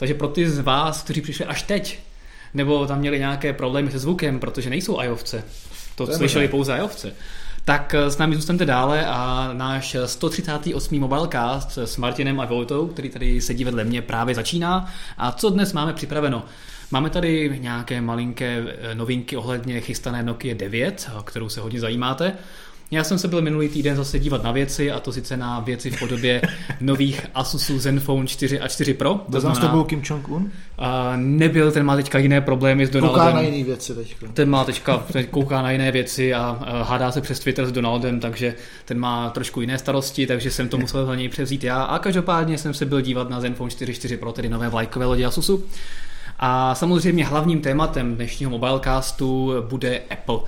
Takže pro ty z vás, kteří přišli až teď, nebo tam měli nějaké problémy se zvukem, protože nejsou iOvce, to, to slyšeli možná. pouze iOvce, tak s námi zůstaňte dále a náš 138. Mobilecast s Martinem a Vojtou, který tady sedí vedle mě, právě začíná. A co dnes máme připraveno? Máme tady nějaké malinké novinky ohledně chystané Nokia 9, o kterou se hodně zajímáte. Já jsem se byl minulý týden zase dívat na věci, a to sice na věci v podobě nových Asusů Zenfone 4 a 4 Pro. To znamená, to byl Kim Jong-un? Uh, nebyl, ten má teďka jiné problémy s Donaldem. Kouká na jiné věci teďka. Ten má teďka, teď kouká na jiné věci a hádá se přes Twitter s Donaldem, takže ten má trošku jiné starosti, takže jsem to musel za něj převzít já. A každopádně jsem se byl dívat na Zenfone 4 4 Pro, tedy nové vlajkové lodi Asusu. A samozřejmě hlavním tématem dnešního mobilecastu bude Apple.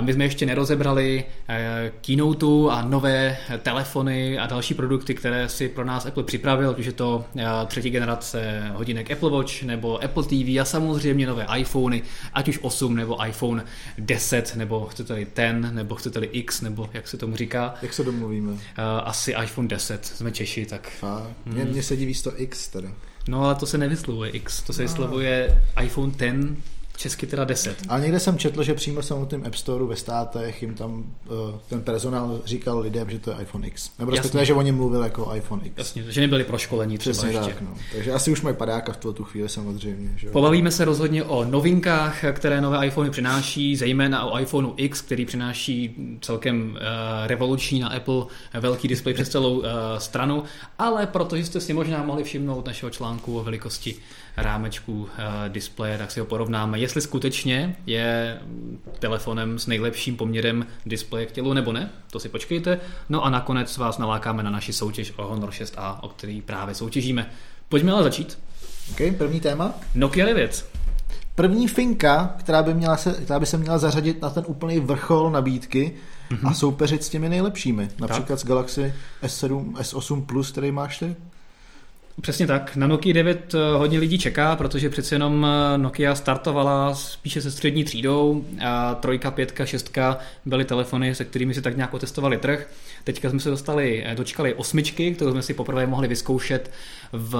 My jsme ještě nerozebrali eh, keynote a nové telefony a další produkty, které si pro nás Apple připravil, je to eh, třetí generace hodinek Apple Watch nebo Apple TV a samozřejmě nové iPhony, ať už 8 nebo iPhone 10 nebo chcete-li 10 nebo chcete-li X nebo jak se tomu říká. Jak se domluvíme? Eh, asi iPhone 10, jsme Češi, tak... A, mě, hmm. se diví to X teda. No ale to se nevyslovuje X, to se no. vyslovuje iPhone 10 Česky teda 10. A někde jsem četl, že přímo samotným App Store ve státech jim tam uh, ten personál říkal lidem, že to je iPhone X. Nebo respektive, že oni mluvili jako iPhone X. Jasně, že nebyli proškolení třeba Přesně ještě. Tak, no. Takže asi už mají padáka v tu chvíli samozřejmě. Že? Pobavíme se rozhodně o novinkách, které nové iPhony přináší, zejména o iPhoneu X, který přináší celkem uh, revoluční na Apple velký displej přes celou uh, stranu, ale protože jste si možná mohli všimnout našeho článku o velikosti rámečku uh, displeje, tak si ho porovnáme, jestli skutečně je telefonem s nejlepším poměrem displeje k tělu nebo ne, to si počkejte. No a nakonec vás nalákáme na naši soutěž o Honor 6a, o který právě soutěžíme. Pojďme ale začít. OK, první téma. Nokia 9. První finka, která by, měla se, která by se měla zařadit na ten úplný vrchol nabídky mm-hmm. a soupeřit s těmi nejlepšími. Například tak. s Galaxy S7, S8 Plus, který máš ty. Přesně tak. Na Nokia 9 eh, hodně lidí čeká, protože přece jenom eh, Nokia startovala spíše se střední třídou a trojka, pětka, šestka byly telefony, se kterými si tak nějak otestovali trh. Teďka jsme se dostali, eh, dočkali osmičky, kterou jsme si poprvé mohli vyzkoušet v,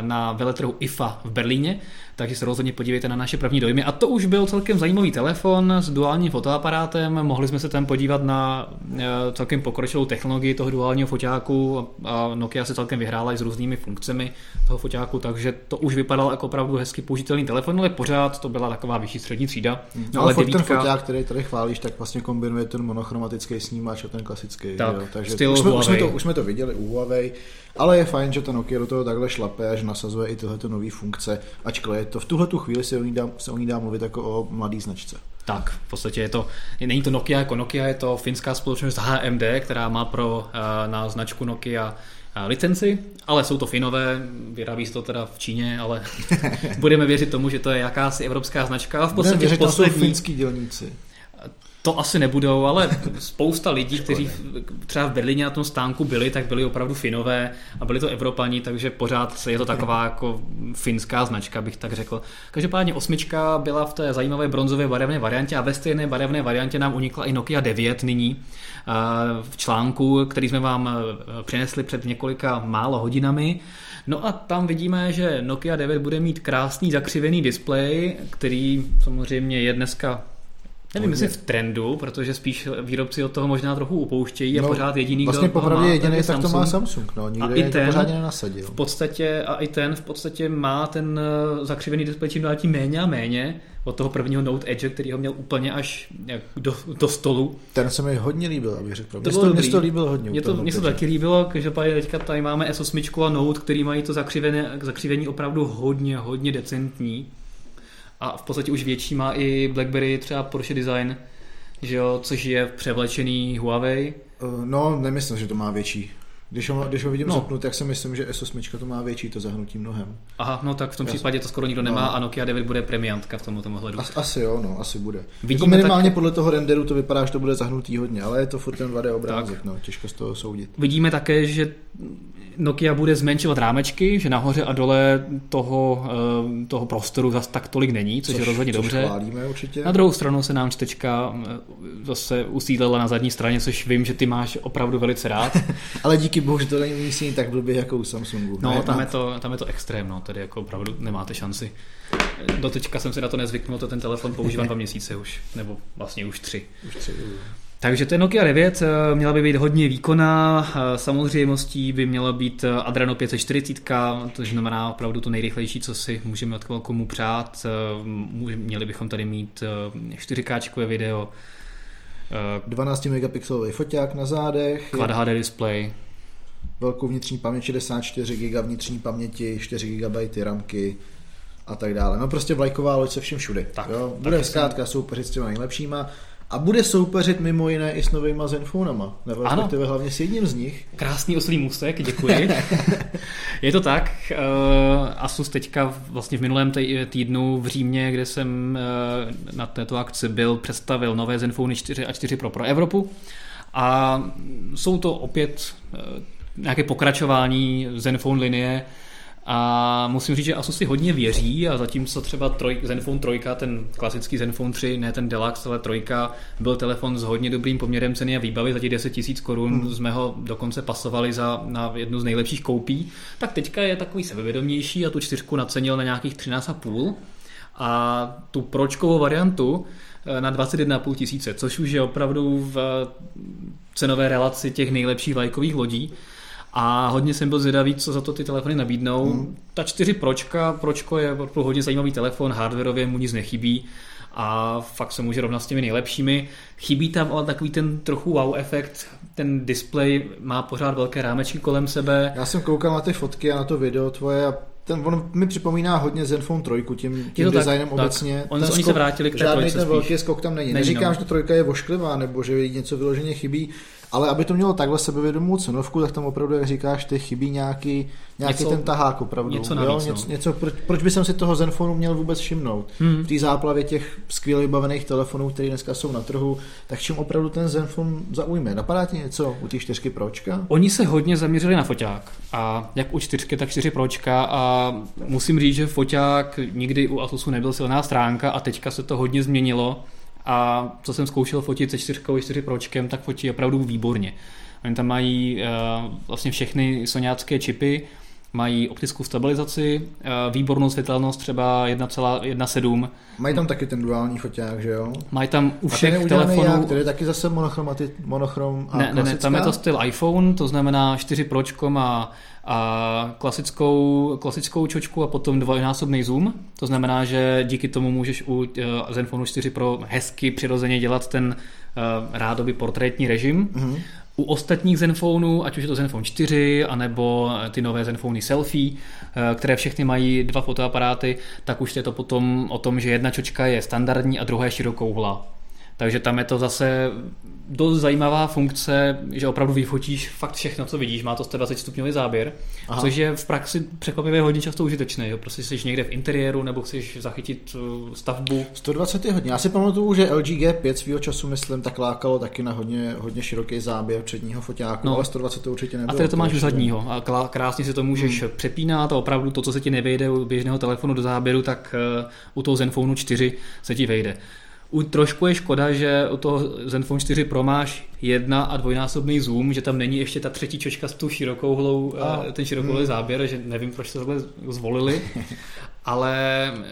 na veletrhu IFA v Berlíně, takže se rozhodně podívejte na naše první dojmy. A to už byl celkem zajímavý telefon s duálním fotoaparátem, mohli jsme se tam podívat na e, celkem pokročilou technologii toho duálního foťáku a Nokia se celkem vyhrála i s různými funkcemi toho foťáku, takže to už vypadalo jako opravdu hezky použitelný telefon, ale pořád to byla taková vyšší střední třída. No, ale devítka... ten foťák, který tady chválíš, tak vlastně kombinuje ten monochromatický snímač a ten klasický. Tak, jo? Takže už jsme, už, jsme to, už jsme to viděli u Huawei, ale je fajn, že ten Nokia do toho takhle šlape a že nasazuje i tyhle nové funkce, ačkoliv to v tuhle tu chvíli se o, ní dá, se o ní dá mluvit jako o mladý značce. Tak, v podstatě je to, není to Nokia jako Nokia, je to finská společnost HMD, která má pro uh, na značku Nokia uh, licenci, ale jsou to Finové, vyrábí se to teda v Číně, ale budeme věřit tomu, že to je jakási evropská značka. A v podstatě věřit, poslední... to jsou finský dělníci. To asi nebudou, ale spousta lidí, kteří třeba v Berlíně na tom stánku byli, tak byli opravdu Finové a byli to Evropani, takže pořád je to taková jako finská značka, bych tak řekl. Každopádně osmička byla v té zajímavé bronzové barevné variantě a ve stejné barevné variantě nám unikla i Nokia 9 nyní v článku, který jsme vám e, přinesli před několika málo hodinami. No a tam vidíme, že Nokia 9 bude mít krásný zakřivený displej, který samozřejmě je dneska Nevím, jestli v trendu, protože spíš výrobci od toho možná trochu upouštějí a no, pořád jediný, vlastně kdo popravdě má, jediný, tak, tak to má Samsung, no, nikdo a i ten pořádně nenasadil. V podstatě, a i ten v podstatě má ten eh, zakřivený displej čím dál tím méně a méně od toho prvního Note Edge, který ho měl úplně až jak do, do stolu. Ten se mi hodně líbil, abych řekl. Mně to, mě to líbil hodně. Mně to, mě to taky líbilo, každopádně teďka tady máme S8 a Note, který mají to zakřivení opravdu hodně, hodně decentní a v podstatě už větší má i BlackBerry třeba Porsche Design, že jo, což je převlečený Huawei. Uh, no, nemyslím, že to má větší. Když ho, když ho vidím no. zapnut, tak si myslím, že S8 to má větší to zahnutí mnohem. Aha, no tak v tom případě to skoro nikdo nemá no. a Nokia 9 bude premiantka v tomto ohledu. As, asi jo, no, asi bude. Vidíme jako minimálně tak... podle toho renderu to vypadá, že to bude zahnutý hodně, ale je to furt ten 2D obrázek, tak. no, těžko z toho soudit. Vidíme také, že Nokia bude zmenšovat rámečky, že nahoře a dole toho, eh, toho prostoru zase tak tolik není, což, což je rozhodně což dobře. určitě. Na druhou stranu se nám čtečka eh, zase usídlela na zadní straně, což vím, že ty máš opravdu velice rád. Ale díky bohu, že to není umístění tak blbě jako u Samsungu. No, ne, tam je, to, tam je to extrém, no, tady jako opravdu nemáte šanci. Doteďka jsem se na to nezvyknul, to ten telefon používám dva měsíce už, nebo vlastně už tři. Už tři. Takže ten Nokia 9 eh, měla by být hodně výkonná, eh, samozřejmostí by měla být eh, Adreno 540, to znamená opravdu to nejrychlejší, co si můžeme od komu přát. Měli bychom tady mít 4K video, 12 megapixelový foťák na zádech. Quad HD display. Velkou vnitřní paměť 64 GB vnitřní paměti, 4 GB ramky a tak dále. No prostě vlajková loď se všem všude. Tak, jo? Bude zkrátka soupeřit s těma nejlepšíma. A bude soupeřit mimo jiné i s novýma Zenfonama, nebo respektive hlavně s jedním z nich. Krásný oslý můstek, děkuji. je to tak. Uh, Asus teďka vlastně v minulém týdnu v Římě, kde jsem uh, na této akci byl, představil nové Zenfony 4 a 4 Pro pro Evropu. A jsou to opět uh, nějaké pokračování Zenfone linie, a musím říct, že Asus si hodně věří a zatímco třeba troj, Zenfone 3, ten klasický Zenfone 3, ne ten Deluxe, ale 3, byl telefon s hodně dobrým poměrem ceny a výbavy za těch 10 000 korun, hmm. jsme ho dokonce pasovali za, na jednu z nejlepších koupí, tak teďka je takový sebevědomější a tu čtyřku nacenil na nějakých 13,5 a tu pročkovou variantu eh, na 21,5 tisíce, což už je opravdu v cenové relaci těch nejlepších vlajkových lodí. A hodně jsem byl zvědavý, co za to ty telefony nabídnou. Hmm. Ta 4 Pročka, Pročko je opravdu hodně zajímavý telefon, hardwareově mu nic nechybí a fakt se může rovnat s těmi nejlepšími. Chybí tam ale takový ten trochu wow efekt, ten display má pořád velké rámečky kolem sebe. Já jsem koukal na ty fotky a na to video tvoje a ten, on mi připomíná hodně Zenfone 3 tím, tím designem tak, obecně. Tak. On, ten oni skok, se vrátili k Žádný ten velký skok tam není. není Neříkám, no. že to trojka je vošklivá nebo že něco vyloženě chybí, ale aby to mělo takhle sebevědomou cenovku, tak tam opravdu, jak říkáš, ty chybí nějaký, nějaký něco, ten tahák opravdu. Něco, navíc, jo? něco, no. něco proč, proč by jsem si toho Zenfonu měl vůbec všimnout? Hmm. V té záplavě těch skvěle vybavených telefonů, které dneska jsou na trhu, tak čím opravdu ten Zenfon zaujme? Napadá ti něco u těch čtyřky Pročka? Oni se hodně zaměřili na foťák. A jak u čtyřky, tak čtyři Pročka. A musím říct, že foťák nikdy u Atusu nebyl silná stránka a teďka se to hodně změnilo a co jsem zkoušel fotit se 4 4 pročkem, tak fotí opravdu výborně. Oni tam mají uh, vlastně všechny soňácké čipy, mají optickou stabilizaci, uh, výbornou světelnost třeba 1,17. Mají tam taky ten duální foťák, že jo? Mají tam u všech telefonů... Jak, který je taky zase monochrom a ne, ne, ne, tam je to styl iPhone, to znamená 4 pročko má a klasickou, klasickou čočku a potom dvojnásobný zoom. To znamená, že díky tomu můžeš u uh, Zenfone 4 Pro hezky přirozeně dělat ten uh, rádoby portrétní režim. Mm-hmm. U ostatních Zenfonů, ať už je to Zenfone 4, anebo ty nové Zenfony selfie, uh, které všechny mají dva fotoaparáty, tak už je to potom o tom, že jedna čočka je standardní a druhá je širokouhla. Takže tam je to zase dost zajímavá funkce, že opravdu vyfotíš fakt všechno, co vidíš. Má to 120 stupňový záběr, Aha. což je v praxi překvapivě hodně často užitečné. Jo? Prostě jsi někde v interiéru nebo chceš zachytit uh, stavbu. 120 je hodně. Já si pamatuju, že LG G5 svýho času, myslím, tak lákalo taky na hodně, hodně široký záběr předního foťáku, no. ale 120 to určitě nebylo. A tady to máš zadního a krásně si to můžeš hmm. přepínat a opravdu to, co se ti nevejde u běžného telefonu do záběru, tak uh, u toho Zenfonu 4 se ti vejde. U trošku je škoda, že u toho Zenfone 4 Pro máš jedna a dvojnásobný zoom, že tam není ještě ta třetí čočka s tou širokouhlou, a, ten širokouhlý hmm. záběr, že nevím, proč to takhle zvolili. Ale...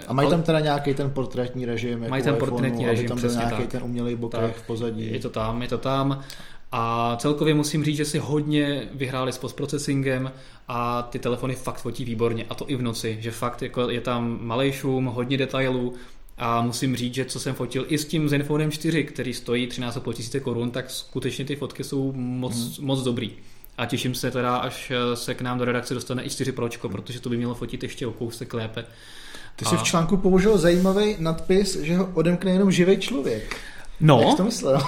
A mají ale, tam teda nějaký ten portrétní režim? Mají tam portrétní režim, tam přesně nějaký tak. ten umělý bokeh v pozadí. Je to tam, je to tam. A celkově musím říct, že si hodně vyhráli s postprocessingem a ty telefony fakt fotí výborně. A to i v noci, že fakt jako je tam malý šum, hodně detailů, a musím říct, že co jsem fotil i s tím Zenfonem 4, který stojí 13,5 tisíce korun, tak skutečně ty fotky jsou moc, hmm. moc dobrý. A těším se teda, až eh, se k nám do redakce dostane i 4 Pročko, protože to by mělo fotit ještě o kousek lépe. Ty jsi a... v článku použil zajímavý nadpis, že ho odemkne jenom živý člověk. No, Jak to myslel?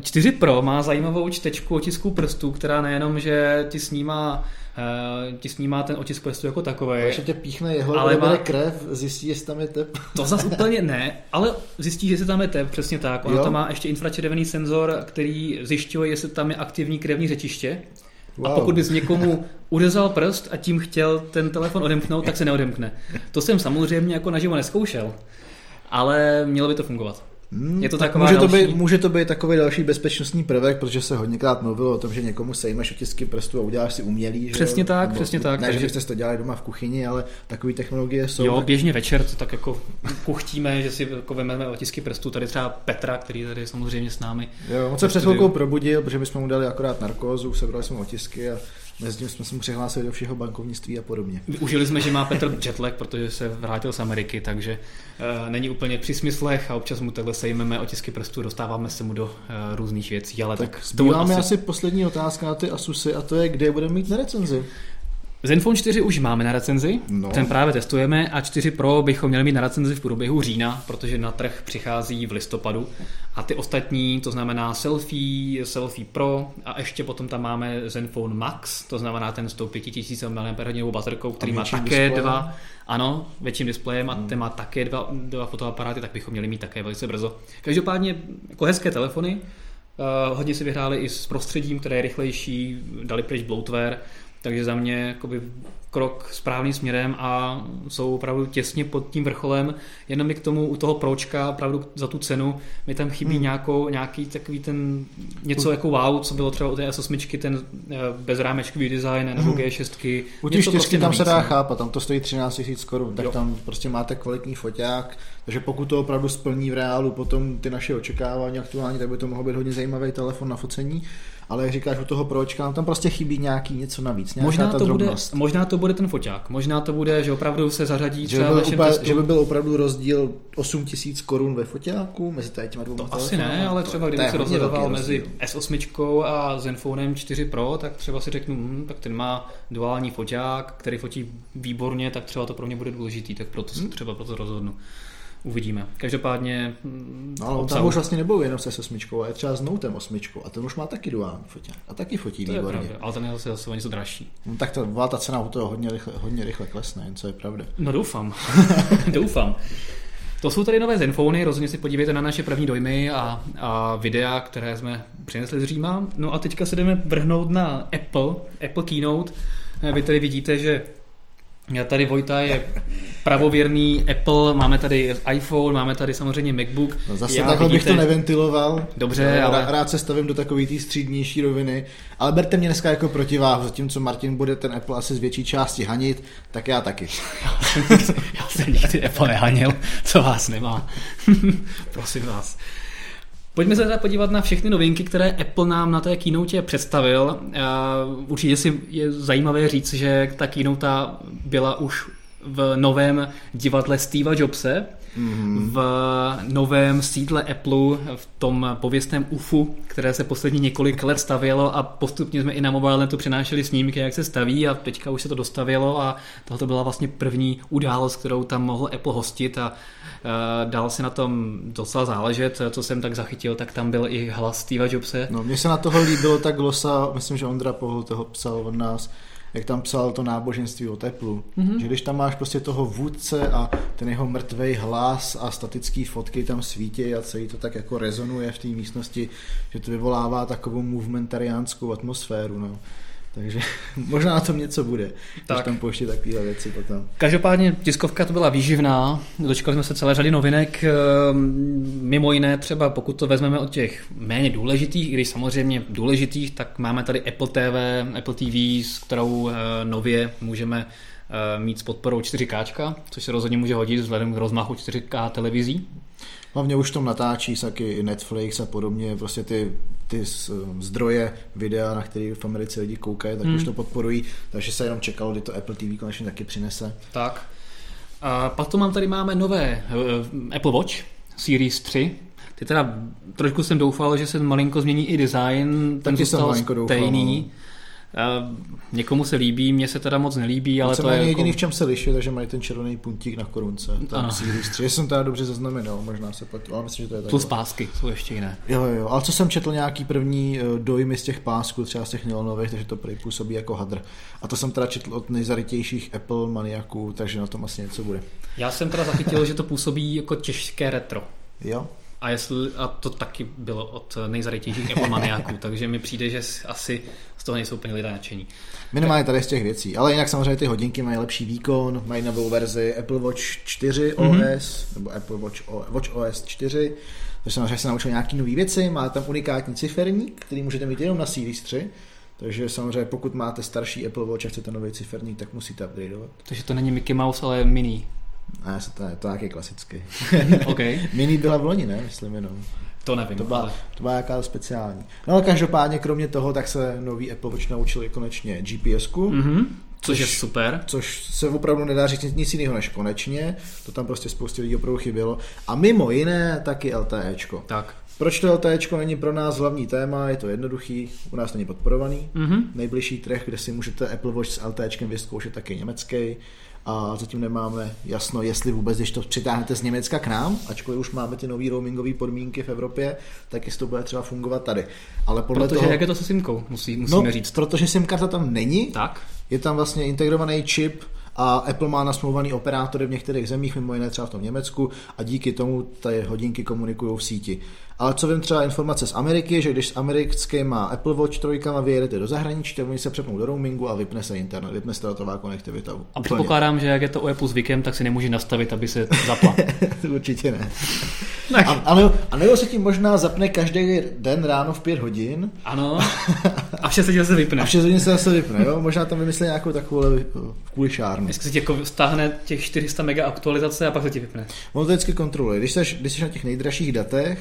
4 Pro má zajímavou čtečku otisků prstů, která nejenom, že ti snímá uh, ti snímá ten otisk prstu jako takový. Když tě píchne jeho, ale má... krev, zjistí, jestli tam je tep. To zase úplně ne, ale zjistí, že se tam je tep, přesně tak. Ono jo? to má ještě infračervený senzor, který zjišťuje, jestli tam je aktivní krevní řečiště Wow. A pokud bys někomu uřezal prst a tím chtěl ten telefon odemknout, tak se neodemkne. To jsem samozřejmě jako naživo neskoušel, ale mělo by to fungovat. Hmm, je to taková může, další... to být, může to být takový další bezpečnostní prvek, protože se hodněkrát mluvilo o tom, že někomu sejmeš otisky prstů a uděláš si umělý. Přesně že? tak, Nebo, přesně tak. Ne, takže... že byste to dělali doma v kuchyni, ale takové technologie jsou. Jo, běžně večer to tak jako kuchtíme, že si jako vezmeme otisky prstů. Tady třeba Petra, který tady samozřejmě s námi. Jo, on se před chvilkou probudil, protože bychom mu dali akorát narkózu, sebrali jsme otisky a Mezi tím jsme se přihlásili do všeho bankovnictví a podobně. Užili jsme, že má Petr jetlag, protože se vrátil z Ameriky, takže uh, není úplně při smyslech a občas mu takhle sejmeme otisky prstů, dostáváme se mu do uh, různých věcí. Ale tak, tak zbýváme asi... asi poslední otázka na ty Asusy a to je, kde budeme mít na recenzi. Zenfone 4 už máme na recenzi, no. ten právě testujeme a 4 Pro bychom měli mít na recenzi v průběhu října, protože na trh přichází v listopadu a ty ostatní, to znamená Selfie, Selfie Pro a ještě potom tam máme Zenfone Max, to znamená ten s tou 5000 mAh baterkou, který má také displejem. dva, ano, větším displejem a hmm. ten má také dva, dva fotoaparáty, tak bychom měli mít také velice brzo. Každopádně jako hezké telefony, Uh, hodně si vyhráli i s prostředím, které je rychlejší, dali pryč bloatware, takže za mě jakoby krok správným směrem a jsou opravdu těsně pod tím vrcholem. Jenom mi k tomu u toho pročka, opravdu za tu cenu, mi tam chybí hmm. nějakou, nějaký takový ten něco jako wow, co bylo třeba u té S8, ten eh, bezrámečkový design nebo hmm. G6. U těch čtyřky prostě tam navíc, se dá ne? chápat, tam to stojí 13 000 korun, tak jo. tam prostě máte kvalitní foťák, takže pokud to opravdu splní v reálu potom ty naše očekávání aktuální, tak by to mohlo být hodně zajímavý telefon na focení ale jak říkáš u toho pročka, tam prostě chybí nějaký něco navíc, možná to, bude, možná to bude ten foťák, možná to bude, že opravdu se zařadí že by, byl úplně, že by byl opravdu rozdíl 8 tisíc korun ve foťáku mezi těma dvěma To asi ne, ale třeba kdyby se rozhodoval mezi S8 a Zenfonem 4 Pro, tak třeba si řeknu, hm, tak ten má duální foťák, který fotí výborně, tak třeba to pro mě bude důležitý, tak proto se hmm. třeba proto rozhodnu. Uvidíme. Každopádně mm, No, ale tam už vlastně nebudou jenom se osmičkou, ale třeba s Notem osmičkou a ten už má taky duální foťák a taky fotí to výborně. Je pravda, ale ten je zase, zase něco dražší. No, tak to, ta cena u toho hodně rychle, hodně rychle klesne, jen co je pravda. No doufám, doufám. To jsou tady nové Zenfony, rozhodně si podívejte na naše první dojmy a, a videa, které jsme přinesli z Říma. No a teďka se jdeme vrhnout na Apple, Apple Keynote. Vy tady vidíte, že já tady Vojta je pravověrný Apple, máme tady iPhone, máme tady samozřejmě MacBook. No zase Já takhle vidíte... bych to neventiloval. Dobře, no, ale... Rád se stavím do takové té střídnější roviny, ale berte mě dneska jako protiváhu, zatímco Martin bude ten Apple asi z větší části hanit, tak já taky. já jsem nikdy Apple nehanil, co vás nemá. Prosím vás. Pojďme se teda podívat na všechny novinky, které Apple nám na té keynote představil. Určitě si je zajímavé říct, že ta keynote byla už v novém divadle Steva Jobse, mm-hmm. v novém sídle Apple, v tom pověstném UFu, které se poslední několik let stavělo a postupně jsme i na mobilenetu přenášeli snímky, jak se staví a teďka už se to dostavilo a tohle byla vlastně první událost, kterou tam mohl Apple hostit a uh, dál si na tom docela záležet, co jsem tak zachytil, tak tam byl i hlas Steva Jobse. No, mně se na toho líbilo tak glosa, myslím, že Ondra Pohl toho psal od nás, jak tam psal to náboženství o teplu. Mm-hmm. Že když tam máš prostě toho vůdce a ten jeho mrtvý hlas a statický fotky tam svítí a celý to tak jako rezonuje v té místnosti, že to vyvolává takovou movementariánskou atmosféru. No. Takže možná na tom něco bude, tak. když tam pouští takové věci potom. Každopádně tiskovka to byla výživná, dočkali jsme se celé řady novinek, ehm, mimo jiné třeba pokud to vezmeme od těch méně důležitých, i když samozřejmě důležitých, tak máme tady Apple TV, Apple TV, s kterou eh, nově můžeme eh, mít s podporou 4K, což se rozhodně může hodit vzhledem k rozmachu 4K televizí. Hlavně už tom natáčí taky Netflix a podobně, prostě ty, ty zdroje videa, na který v Americe lidi koukají, tak hmm. už to podporují, takže se jenom čekalo, kdy to Apple TV konečně taky přinese. Tak. A potom mám tady máme nové uh, Apple Watch Series 3, ty teda trošku jsem doufal, že se malinko změní i design, ten zůstal stejný. Doufal, no. Někomu se líbí, mně se teda moc nelíbí, ale to je jako... jediný v čem se liší, takže mají ten červený puntík na korunce. Tam Series 3, jsem teda dobře zaznamenal, možná se pletu, ale myslím, že to je tak. Plus pásky jsou ještě jiné. Jo, jo, ale co jsem četl nějaký první eh, dojmy z těch pásků, třeba z těch nylonových, takže to prý působí jako hadr. A to jsem teda četl od nejzarytějších Apple maniaků, takže na tom asi něco bude. Já jsem teda zachytil, že to působí jako těžké retro. Jo. A, jestli, a to taky bylo od nejzarytějších Apple maniaků, takže mi přijde, že asi z toho nejsou úplně lidé nadšení. Minimálně tady z těch věcí, ale jinak samozřejmě ty hodinky mají lepší výkon, mají novou verzi Apple Watch 4 mm-hmm. OS, nebo Apple Watch, o, Watch OS 4, takže samozřejmě se naučil nějaký nové věci, má tam unikátní ciferník, který můžete mít jenom na Series 3, takže samozřejmě pokud máte starší Apple Watch a chcete nový ciferník, tak musíte upgradeovat. Takže to není Mickey Mouse, ale mini. Ne, to je to nějaký klasický. okay. mini byla v loni, ne? Myslím jenom. To nevím. To byla, ale... to byla jaká speciální. No ale každopádně kromě toho, tak se nový Apple Watch naučili konečně GPS-ku. Mm-hmm. Což, což je super. Což se opravdu nedá říct nic jiného než konečně. To tam prostě spoustě lidí opravdu chybělo. A mimo jiné taky LTEčko. Tak. Proč to LTEčko není pro nás hlavní téma? Je to jednoduchý, u nás není podporovaný. Mm-hmm. Nejbližší trh, kde si můžete Apple Watch s LTEčkem vyzkoušet, taky německý a zatím nemáme jasno, jestli vůbec, když to přitáhnete z Německa k nám, ačkoliv už máme ty nové roamingové podmínky v Evropě, tak jestli to bude třeba fungovat tady. Ale podle protože toho... jak je to se simkou, musí, musíme no, říct. protože SIM karta tam není, tak. je tam vlastně integrovaný čip, a Apple má nasmluvaný operátory v některých zemích, mimo jiné třeba v tom Německu a díky tomu ty hodinky komunikují v síti. Ale co vím třeba informace z Ameriky, že když s americkýma Apple Watch trojkama vyjedete do zahraničí, tak oni se přepnou do roamingu a vypne se internet, vypne se datová konektivita. A Úplně. předpokládám, že jak je to u Apple zvykem, tak si nemůže nastavit, aby se zapla. Určitě ne. a, a, nebo, a nebo se tím možná zapne každý den ráno v pět hodin. Ano. A v 6 hodin se vypne. A v 6 hodin se zase vypne, jo? Možná tam vymyslí nějakou takovou kulišárnu. Dneska si tě jako stáhne těch 400 mega aktualizace a pak se ti vypne. On to vždycky kontroluje. Když jsi, když jsi na těch nejdražších datech,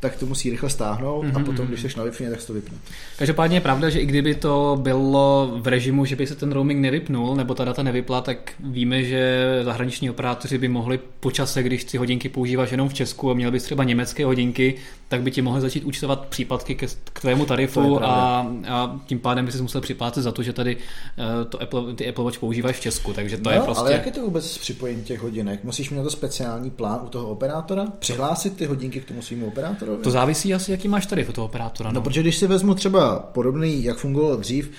tak to musí rychle stáhnout mm-hmm. a mhm, potom, mhm. když jsi na wi tak se to vypne. Každopádně je pravda, že i kdyby to bylo v režimu, že by se ten roaming nevypnul nebo ta data nevypla, tak víme, že zahraniční operátoři by mohli po čase, když ty hodinky používáš jenom v Česku a měl bys třeba německé hodinky, tak by ti mohli začít účtovat případky ke, k tvému tarifu a, a tím pádem by si musel připlácet za to, že tady uh, to Apple, ty Apple Watch používáš v Česku. Takže to no, je prostě... ale jak je to vůbec s připojením těch hodinek? Musíš mít na to speciální plán u toho operátora? Přihlásit ty hodinky k tomu svým operátorovi? To závisí asi, jaký máš tady toho operátora. No. no, protože když si vezmu třeba podobný, jak fungovalo dřív,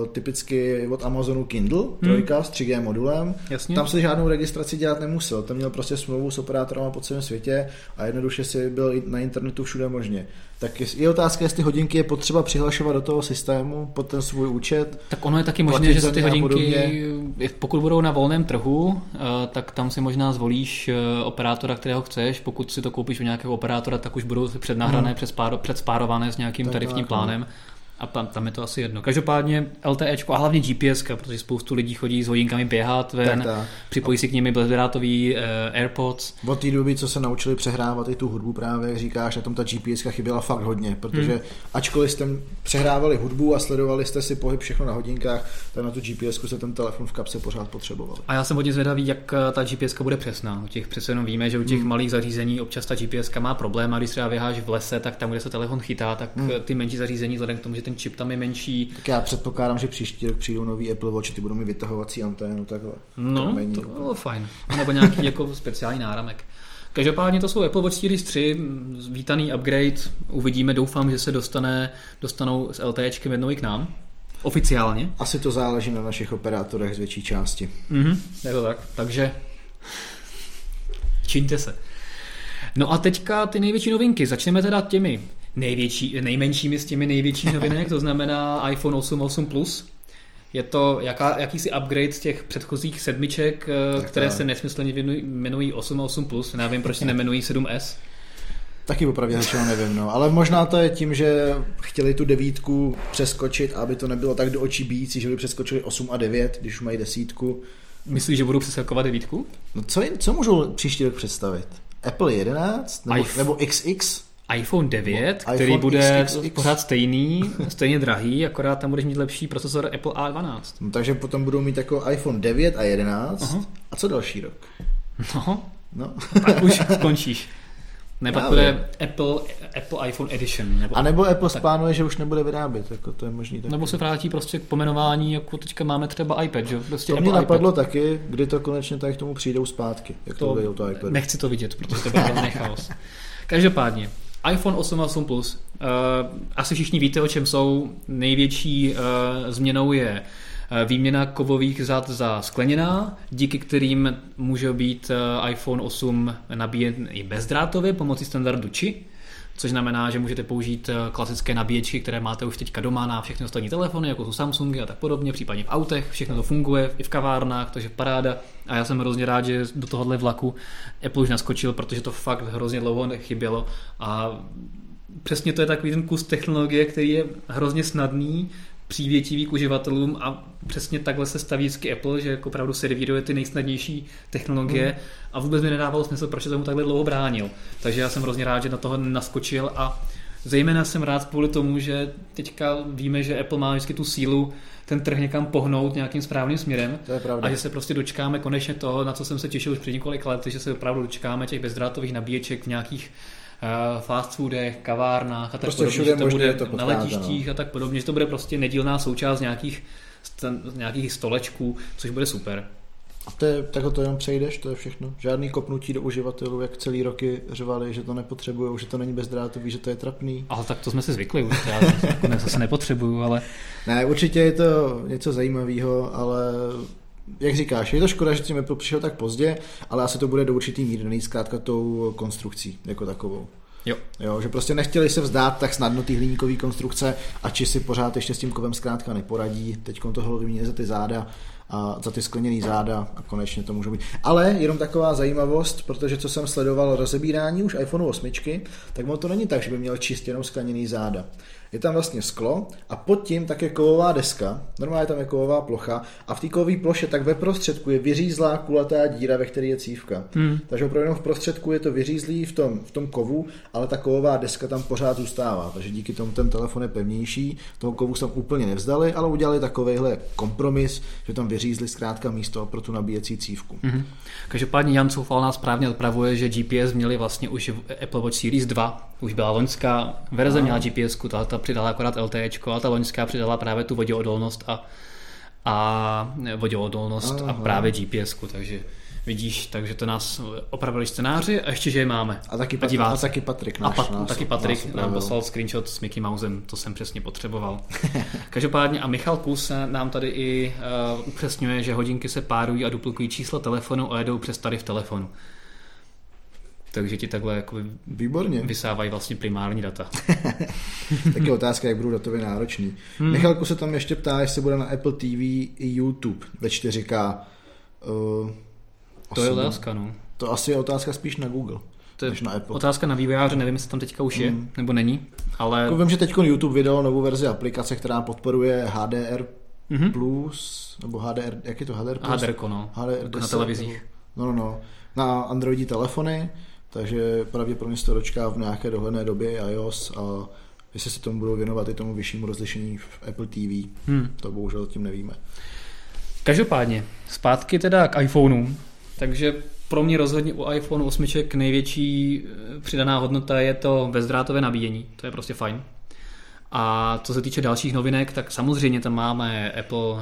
uh, typicky od Amazonu Kindle, hmm. trojka s 3G modulem, Jasně. tam se žádnou registraci dělat nemusel. Tam měl prostě smlouvu s operátorem po celém světě a jednoduše si byl na internetu všude možně. Tak je, je otázka, jestli hodinky je potřeba přihlašovat do toho systému pod ten svůj účet. Tak ono je taky možné, že se ty hodinky, pokud budou na volném trhu, eh, tak tam si možná zvolíš eh, operátora, kterého chceš. Pokud si to koupíš u nějakého operátora, tak už budou přednahrané, hmm. předspárované s nějakým tarifním tak, no. plánem. No a tam, tam je to asi jedno. Každopádně LTEčko a hlavně GPS, protože spoustu lidí chodí s hodinkami běhat ven, tak, tak. připojí si k nimi bezdrátový uh, AirPods. Od té doby, co se naučili přehrávat i tu hudbu právě, jak říkáš, na tom ta GPS chyběla fakt hodně, protože hmm. ačkoliv jste přehrávali hudbu a sledovali jste si pohyb všechno na hodinkách, tak na tu GPS se ten telefon v kapse pořád potřeboval. A já jsem hodně zvědavý, jak eh, ta GPS bude přesná. U těch přece jenom víme, že u těch hmm. malých zařízení občas ta GPS má problém a když třeba vyháš v lese, tak tam, kde se telefon chytá, tak hmm. ty menší zařízení, vzhledem k tomu, že ten čip tam je menší. Tak já předpokládám, že příští rok přijdou nový Apple Watch, ty budou mít vytahovací anténu, takhle. No, to bylo fajn. Nebo nějaký jako speciální náramek. Každopádně to jsou Apple Watch Series 3, vítaný upgrade, uvidíme, doufám, že se dostane, dostanou s LTEčkem jednou i k nám. Oficiálně. Asi to záleží na našich operátorech z větší části. Mhm, je to tak. Takže čiňte se. No a teďka ty největší novinky. Začneme teda těmi největší, nejmenšími z těmi největších novinek, to znamená iPhone 8 8 Plus. Je to jaká, jakýsi upgrade z těch předchozích sedmiček, eh, tak které tak. se nesmyslně jmenují 8 8 Plus. Nevím, proč se nemenují 7S. Taky opravdu řečeno nevím, no. Ale možná to je tím, že chtěli tu devítku přeskočit, aby to nebylo tak do očí bíjící, že by přeskočili 8 a 9, když už mají desítku. Myslíš, že budou přeskakovat devítku? No co, co můžou příští rok představit? Apple 11? Nebo, nebo XX? iPhone 9, no, který iPhone bude XXX. pořád stejný, stejně drahý, akorát tam budeš mít lepší procesor Apple A12. No, takže potom budou mít jako iPhone 9 a 11. Aha. A co další rok? No, no. tak už skončíš. Nebo to bude Apple, Apple iPhone Edition. Nebo, a nebo Apple tak. splánuje, že už nebude vyrábět, jako to je možný taky. Nebo se vrátí prostě k pomenování, jako teďka máme třeba iPad, že? Prostě to Apple mě napadlo iPad. taky, kdy to konečně tady k tomu přijdou zpátky, jak to, to to iPad. Nechci to vidět, protože to bude chaos. Každopádně, iPhone 8 a 8 Plus. Uh, asi všichni víte, o čem jsou. Největší uh, změnou je uh, výměna kovových zad za skleněná, díky kterým může být iPhone 8 nabíjen i bezdrátově pomocí standardu Qi. Což znamená, že můžete použít eh, klasické nabíječky, které máte už teďka doma na všechny ostatní telefony, jako jsou Samsungy a tak podobně, případně v autech, všechno to funguje, i v kavárnách, takže paráda. A já jsem hrozně rád, že do tohohle vlaku Apple už naskočil, protože to fakt hrozně dlouho nechybělo a přesně to je takový ten kus technologie, který je hrozně snadný, přívětivý k uživatelům a přesně takhle se staví vždycky Apple, že jako opravdu servíruje ty nejsnadnější technologie mm. a vůbec mi nedávalo smysl, proč se tomu takhle dlouho bránil. Takže já jsem hrozně rád, že na toho naskočil a zejména jsem rád kvůli tomu, že teďka víme, že Apple má vždycky tu sílu ten trh někam pohnout nějakým správným směrem. To je pravda. A že se prostě dočkáme konečně toho, na co jsem se těšil už před několik let, že se opravdu dočkáme těch bezdrátových nabíječek v nějakých fast foodech, kavárnách a tak prostě podobně, že to bude to na letištích no. a tak podobně, že to bude prostě nedílná součást nějakých, nějakých stolečků, což bude super. A to je, tak to jenom přejdeš, to je všechno. Žádný kopnutí do uživatelů, jak celý roky řvali, že to nepotřebují, že to není bezdrátový, že to je trapný. Ale tak to jsme si zvykli už, já to zase nepotřebuju, ale... Ne, určitě je to něco zajímavého, ale jak říkáš, je to škoda, že tím Apple přišel tak pozdě, ale asi to bude do určitý míry zkrátka tou konstrukcí jako takovou. Jo. jo. že prostě nechtěli se vzdát tak snadno ty hliníkové konstrukce a či si pořád ještě s tím kovem zkrátka neporadí. Teď toho vymění za ty záda a za ty skleněný záda a konečně to může být. Ale jenom taková zajímavost, protože co jsem sledoval rozebírání už iPhone 8, tak to není tak, že by měl čistě jenom skleněný záda je tam vlastně sklo a pod tím také kovová deska, normálně tam je kovová plocha a v té kovové ploše tak ve prostředku je vyřízlá kulatá díra, ve které je cívka. Hmm. Takže opravdu jenom v prostředku je to vyřízlý v tom, v tom kovu, ale ta kovová deska tam pořád zůstává, takže díky tomu ten telefon je pevnější, toho kovu jsem úplně nevzdali, ale udělali takovýhle kompromis, že tam vyřízli zkrátka místo pro tu nabíjecí cívku. Hmm. Každopádně Jan Soufal nás správně odpravuje, že GPS měli vlastně už Apple Watch Series 2, už byla loňská verze, měla GPS, ta, ta přidala akorát LTE, a ta loňská přidala právě tu voděodolnost a, a voděodolnost a právě GPS, takže vidíš, takže to nás opravili scénáři a ještě, že je máme. A taky, Pat- a, a taky Patrik náš, A pat, nás, taky Patrik nám poslal screenshot s Mickey Mousem, to jsem přesně potřeboval. Každopádně a Michal Kus nám tady i uh, upřesňuje, že hodinky se párují a duplikují číslo telefonu a jedou přes tarif telefonu takže ti takhle jako Výborně. vysávají vlastně primární data. Taky otázka, jak budou datově náročný. Hmm. Michalku se tam ještě ptá, jestli bude na Apple TV i YouTube ve 4K. Uh, to je otázka, no. To asi je otázka spíš na Google. To je než na Apple. otázka na vývojáře, nevím, jestli tam teďka už je, hmm. nebo není, ale... Jako vím, že teď YouTube vydal novou verzi aplikace, která podporuje HDR mm-hmm. plus, nebo HDR, jak je to HDR plus? HDR, no, HDR jako na televizích. No, no, no. Na Androidí telefony takže pravděpodobně se to dočká v nějaké dohledné době iOS a jestli se tomu budou věnovat i tomu vyššímu rozlišení v Apple TV, hmm. to bohužel tím nevíme. Každopádně, zpátky teda k iPhoneu, takže pro mě rozhodně u iPhone 8 největší eh, přidaná hodnota je to bezdrátové nabíjení, to je prostě fajn. A co se týče dalších novinek, tak samozřejmě tam máme Apple, uh,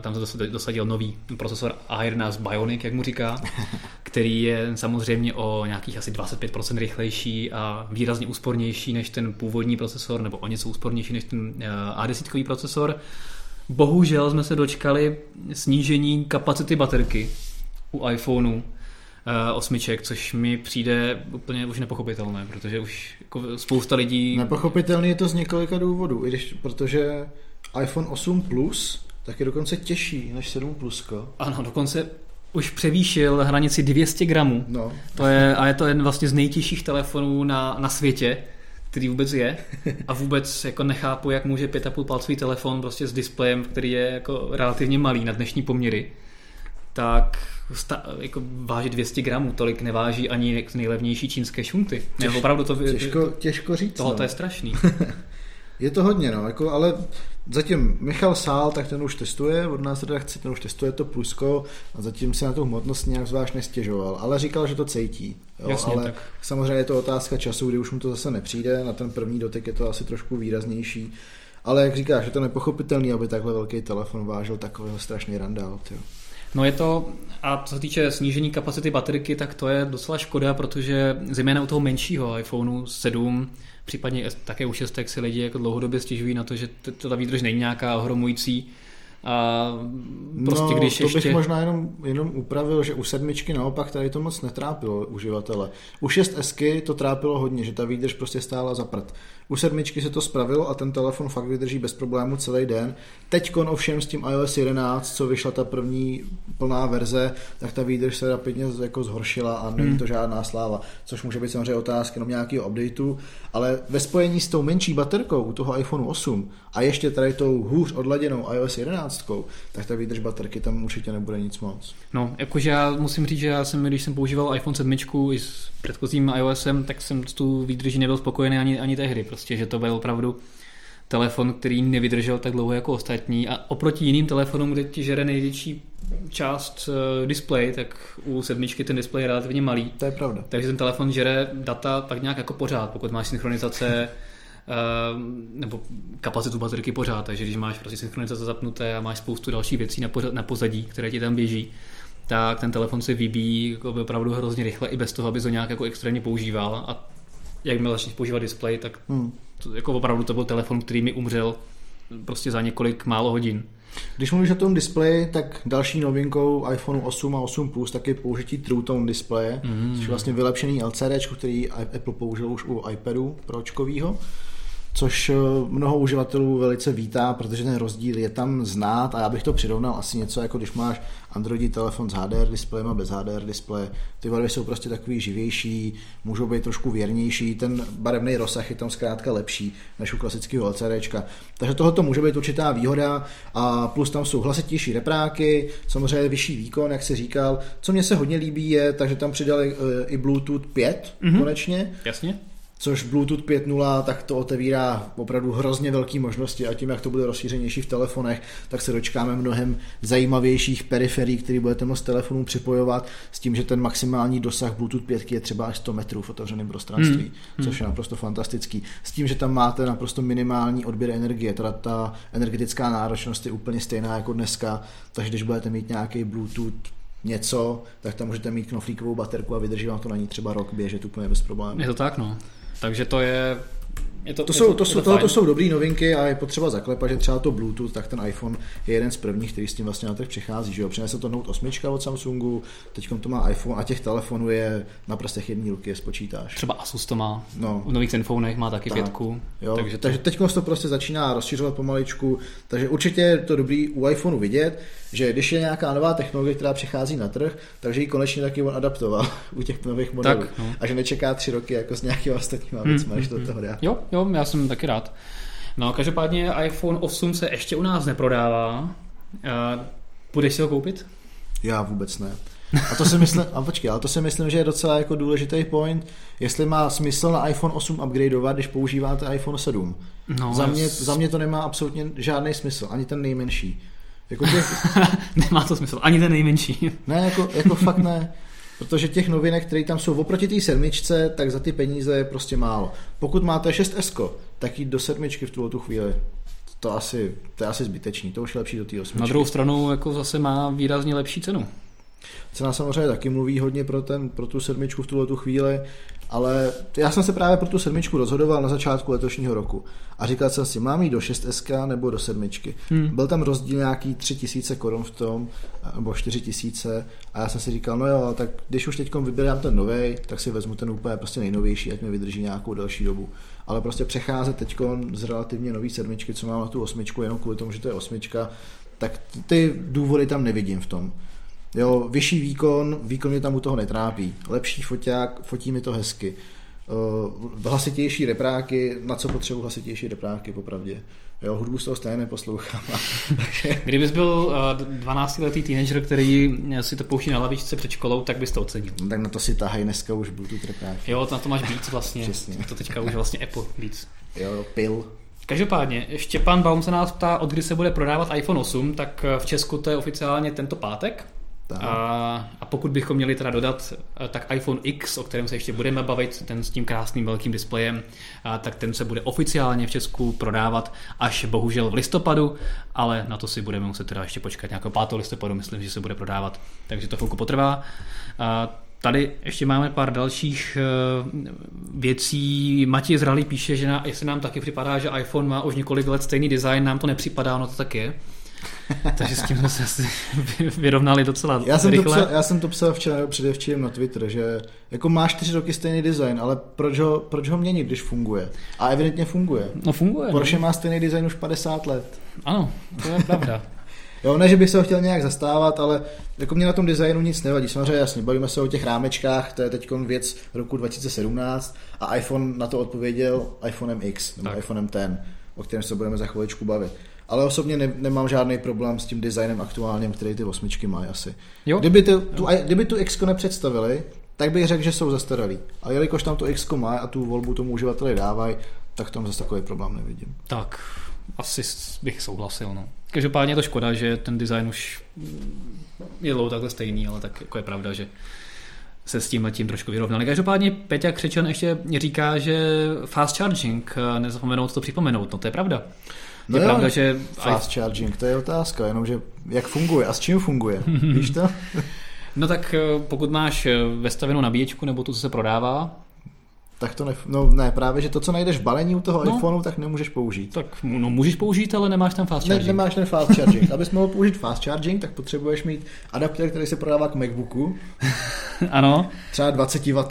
tam se dosadil nový procesor A11 Bionic, jak mu říká, který je samozřejmě o nějakých asi 25% rychlejší a výrazně úspornější než ten původní procesor, nebo o něco úspornější než ten uh, A10 procesor. Bohužel jsme se dočkali snížení kapacity baterky u iPhoneu osmiček, což mi přijde úplně už nepochopitelné, protože už jako spousta lidí... Nepochopitelný je to z několika důvodů, i když, protože iPhone 8 Plus tak je dokonce těžší než 7 Plusko. Ano, dokonce už převýšil hranici 200 gramů. No. To je, a je to jeden vlastně z nejtěžších telefonů na, na světě, který vůbec je. A vůbec jako nechápu, jak může 5,5 palcový telefon prostě s displejem, který je jako relativně malý na dnešní poměry, tak sta, jako váží 200 gramů, tolik neváží ani nejlevnější čínské šunty. Těž, ne, opravdu to, těžko, těžko říct. Tohle no. je strašný. je to hodně, no, jako, ale zatím Michal Sál, tak ten už testuje, od nás redakce ten už testuje to plusko a zatím se na tu hmotnost nějak zvlášť nestěžoval, ale říkal, že to cítí. Jo, Jasně, ale tak. samozřejmě je to otázka času, kdy už mu to zase nepřijde, na ten první dotek je to asi trošku výraznější. Ale jak říkáš, je to nepochopitelný, aby takhle velký telefon vážil takového strašný randál. Tyjo. No je to, a co se týče snížení kapacity baterky, tak to je docela škoda, protože zejména u toho menšího iPhoneu 7, případně také u 6 si lidi jako dlouhodobě stěžují na to, že ta výdrž není nějaká ohromující. A prostě no, když to ještě... bych možná jenom, jenom upravil, že u sedmičky naopak tady to moc netrápilo uživatele. U 6S to trápilo hodně, že ta výdrž prostě stála za prd. U sedmičky se to spravilo a ten telefon fakt vydrží bez problému celý den. Teď ovšem s tím iOS 11, co vyšla ta první plná verze, tak ta výdrž se rapidně jako zhoršila a není hmm. to žádná sláva, což může být samozřejmě otázka jenom nějakého updateu, ale ve spojení s tou menší baterkou u toho iPhone 8 a ještě tady tou hůř odladěnou iOS 11, tak ta výdrž baterky tam určitě nebude nic moc. No, jakože já musím říct, že já jsem, když jsem používal iPhone 7 i s předchozím iOSem, tak jsem s tu výdrží nebyl spokojený ani, ani tehdy, prostě, že to byl opravdu telefon, který nevydržel tak dlouho jako ostatní a oproti jiným telefonům, kde ti žere největší část uh, display, tak u sedmičky ten display je relativně malý. To je pravda. Takže ten telefon žere data tak nějak jako pořád, pokud máš synchronizace uh, nebo kapacitu baterky pořád, takže když máš prostě synchronizace zapnuté a máš spoustu dalších věcí na, pořad, na pozadí, které ti tam běží, tak ten telefon se vybíjí jako opravdu hrozně rychle i bez toho, aby to nějak jako extrémně používal a jakmile začneš používat display, tak hmm. to, jako opravdu to byl telefon, který mi umřel prostě za několik málo hodin. Když mluvíš o tom displeji, tak další novinkou iPhone 8 a 8 Plus tak je použití True Tone displeje, mm-hmm. což je vlastně vylepšený LCD, který Apple použil už u iPadu pročkovýho což eh, mnoho uživatelů velice vítá, protože ten rozdíl je tam znát a já bych to přirovnal asi něco jako když máš Androidí telefon s HDR displejem a bez HDR displeje. Ty barvy jsou prostě takový živější, můžou být trošku věrnější, ten barevný rozsah je tam zkrátka lepší než u klasického LCD. Takže tohoto může být určitá výhoda a plus tam jsou hlasitější repráky, samozřejmě vyšší výkon, jak se říkal. Co mně se hodně líbí je, takže tam přidali eh, i Bluetooth 5 mm-hmm. konečně. Jasně což Bluetooth 5.0, tak to otevírá opravdu hrozně velké možnosti a tím, jak to bude rozšířenější v telefonech, tak se dočkáme mnohem zajímavějších periferií, které budete moct telefonu připojovat s tím, že ten maximální dosah Bluetooth 5 je třeba až 100 metrů v otevřeném prostranství, hmm. což je naprosto fantastický. S tím, že tam máte naprosto minimální odběr energie, teda ta energetická náročnost je úplně stejná jako dneska, takže když budete mít nějaký Bluetooth něco, tak tam můžete mít knoflíkovou baterku a vydrží vám to na ní třeba rok běžet úplně bez problémů. Je to tak, no. Takže to je je to, to, jsou, to, to, jsou, to, to jsou dobré novinky a je potřeba zaklepat, že třeba to Bluetooth, tak ten iPhone je jeden z prvních, který s tím vlastně na trh přichází. Že jo? Přinesl to Note 8 od Samsungu, teď to má iPhone a těch telefonů je na prstech jedné ruky, je spočítáš. Třeba Asus to má, no. v nových Zenfonech má taky tak. pětku. Jo? Takže, to... takže teď to prostě začíná rozšiřovat pomaličku, takže určitě je to dobrý u iPhoneu vidět, že když je nějaká nová technologie, která přichází na trh, takže ji konečně taky on adaptoval u těch nových modelů. Tak, no. A že nečeká tři roky jako s nějakými ostatními hmm, věcmi, hmm, do hmm. toho. Jo, jo, já jsem taky rád. No, každopádně iPhone 8 se ještě u nás neprodává. Budeš si ho koupit? Já vůbec ne. A to si myslím, a počkej, ale to si myslím, že je docela jako důležitý point, jestli má smysl na iPhone 8 upgradeovat, když používáte iPhone 7. No, za, mě, za mě to nemá absolutně žádný smysl, ani ten nejmenší. Jako těch... Nemá to smysl, ani ten nejmenší. ne, jako, jako fakt ne. Protože těch novinek, které tam jsou oproti té sedmičce, tak za ty peníze je prostě málo. Pokud máte 6S, tak jít do sedmičky v tuhle tu chvíli to asi, to je asi zbytečný, to už je lepší do té osmičky. Na druhou stranu jako zase má výrazně lepší cenu. Cena samozřejmě taky mluví hodně pro, ten, pro tu sedmičku v tuhle tu chvíli, ale já jsem se právě pro tu sedmičku rozhodoval na začátku letošního roku a říkal jsem si, mám jít do 6S nebo do sedmičky. Hmm. Byl tam rozdíl nějaký 3000 korun v tom, nebo 4000 a já jsem si říkal, no jo, tak když už teď vybírám ten nový, tak si vezmu ten úplně prostě nejnovější, ať mi vydrží nějakou další dobu. Ale prostě přecházet teď z relativně nový sedmičky, co mám na tu osmičku, jenom kvůli tomu, že to je osmička, tak ty důvody tam nevidím v tom. Jo, vyšší výkon, výkon mě tam u toho netrápí. Lepší foťák, fotí mi to hezky. Uh, hlasitější repráky, na co potřebuji hlasitější repráky, popravdě. Jo, hudbu z toho stejně neposlouchám. Kdybys byl 12-letý teenager, který si to pouští na lavičce před školou, tak bys to ocenil. No, tak na to si tahají dneska už Bluetooth repráky. Jo, na to máš Beats vlastně. Přesně. To teďka už vlastně Apple Beats. Jo, pil. Každopádně, Štěpán Baum se nás ptá, od kdy se bude prodávat iPhone 8, tak v Česku to je oficiálně tento pátek. A, a pokud bychom měli teda dodat, eh, tak iPhone X, o kterém se ještě budeme bavit, ten s tím krásným velkým displejem, tak ten se bude oficiálně v Česku prodávat až bohužel v listopadu, ale na to si budeme muset teda ještě počkat nějakého 5. listopadu, myslím, že se bude prodávat, takže to chvilku potrvá. A, Tady ještě máme pár dalších eh, věcí. Matěj Zralý píše, že na, jestli nám taky připadá, že iPhone má už několik let stejný design, nám to nepřipadá, ono to tak je. Takže s tím jsme se asi vyrovnali docela já jsem rychle. To psal, já jsem to psal včera nebo předevčírem na Twitter, že jako máš čtyři roky stejný design, ale proč ho, proč ho měnit, když funguje? A evidentně funguje. No funguje. Porsche no. má stejný design už 50 let. Ano, to je pravda. Jo, ne, že bych se ho chtěl nějak zastávat, ale jako mě na tom designu nic nevadí. Samozřejmě jasně, bavíme se o těch rámečkách, to je teď věc roku 2017 a iPhone na to odpověděl iPhonem X nebo tak. iPhonem 10, o kterém se budeme za chviličku bavit. Ale osobně ne, nemám žádný problém s tím designem aktuálním, který ty osmičky mají asi. Jo? Kdyby, ty, tu, kdyby tu X nepředstavili, tak bych řekl, že jsou zastaralí. A jelikož tam to X má a tu volbu tomu uživateli dávají, tak tam zase takový problém nevidím. Tak, asi bych souhlasil. No. Každopádně je to škoda, že ten design už je low takhle stejný, ale tak jako je pravda, že se s tím letím trošku vyrovnali. Každopádně Peťa Křečan ještě říká, že fast charging, nezapomenout to připomenout, no to je pravda. No je jo, pravda, že... Fast charging, to je otázka, jenomže jak funguje a s čím funguje, víš to? no tak eh, pokud máš eh, vestavenou nabíječku nebo to, co se prodává, tak to ne, no ne, právě, že to, co najdeš v balení u toho no, iPhoneu, tak nemůžeš použít. Tak no, můžeš použít, ale nemáš tam fast charging. Ne, nemáš ten fast charging. Abys mohl použít fast charging, tak potřebuješ mít adapter, který se prodává k MacBooku. ano. Třeba 20 W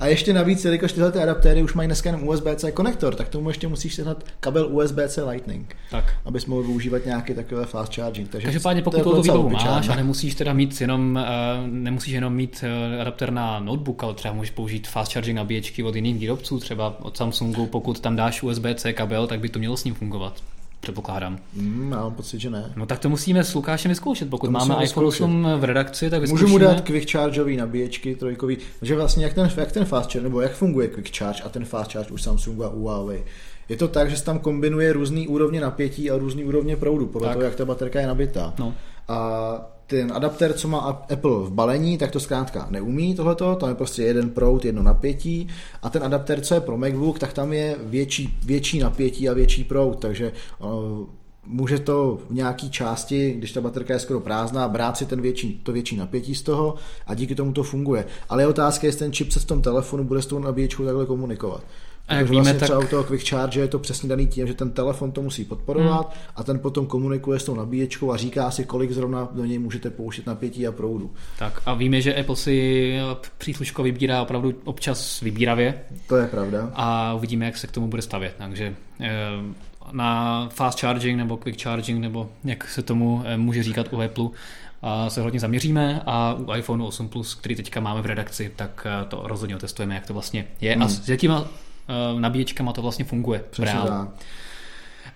a ještě navíc, jelikož tyhle ty adaptéry už mají dneska jenom USB-C konektor, tak tomu ještě musíš sehnat kabel USB-C Lightning, tak. abys mohl využívat nějaký takový fast charging. Takže Každopádně pokud to výbavu máš a nemusíš teda mít jenom, uh, nemusíš jenom mít uh, adapter na notebook, ale třeba můžeš použít fast charging nabíječky od jiných výrobců, třeba od Samsungu, pokud tam dáš USB-C kabel, tak by to mělo s ním fungovat předpokládám. Mm, já mám pocit, že ne. No tak to musíme s Lukášem vyzkoušet. Pokud to máme iPhone 8 v redakci, tak vyzkoušíme. Můžu mu dát quick chargeový nabíječky trojkový, že vlastně jak ten, jak ten fast charge, nebo jak funguje quick charge a ten fast charge už Samsungu a Huawei. Je to tak, že se tam kombinuje různý úrovně napětí a různý úrovně proudu, podle tak. toho, jak ta baterka je nabitá. No. A ten adapter, co má Apple v balení, tak to zkrátka neumí tohleto, tam je prostě jeden proud, jedno napětí a ten adapter, co je pro MacBook, tak tam je větší, větší napětí a větší proud, takže může to v nějaké části, když ta baterka je skoro prázdná, brát si ten větší, to větší napětí z toho a díky tomu to funguje. Ale je otázka, jestli ten čip se v tom telefonu bude s tou nabíječkou takhle komunikovat. A jak víme, vlastně tak... třeba u toho Quick Charge je to přesně daný tím, že ten telefon to musí podporovat hmm. a ten potom komunikuje s tou nabíječkou a říká si, kolik zrovna do něj můžete pouštět napětí a proudu. Tak a víme, že Apple si přísluško vybírá opravdu občas vybíravě. To je pravda. A uvidíme, jak se k tomu bude stavět. Takže eh, na fast charging nebo quick charging, nebo jak se tomu eh, může říkat u Apple, a se hodně zaměříme a u iPhone 8 Plus, který teďka máme v redakci, tak eh, to rozhodně otestujeme, jak to vlastně je. Hmm. A s jakýma Eh, nabíječkama to vlastně funguje. Přesně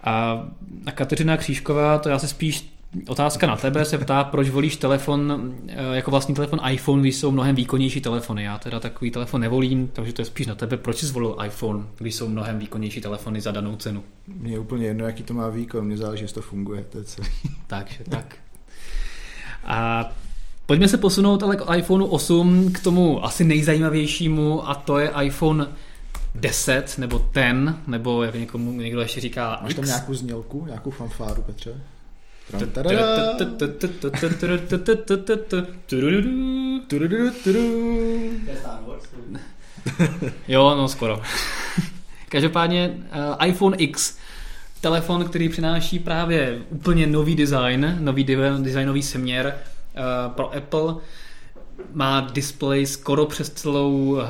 a, a Kateřina Křížková, to já se spíš Otázka na tebe se ptá, proč volíš telefon eh, jako vlastní telefon iPhone, když jsou mnohem výkonnější telefony. Já teda takový telefon nevolím, takže to je spíš na tebe. Proč jsi zvolil iPhone, když jsou mnohem výkonnější telefony za danou cenu? Mně je úplně jedno, jaký to má výkon, mně záleží, jestli to funguje, to je celý. Takže tak. A pojďme se posunout ale k iPhone 8, k tomu asi nejzajímavějšímu a to je iPhone 10 nebo ten, nebo jak někomu někdo ještě říká Máš tam nějakou znělku, nějakou fanfáru, Petře? Jo, no skoro. Každopádně uh, iPhone X, telefon, který přináší právě úplně nový design, nový designový směr uh, pro Apple má display skoro přes celou eh,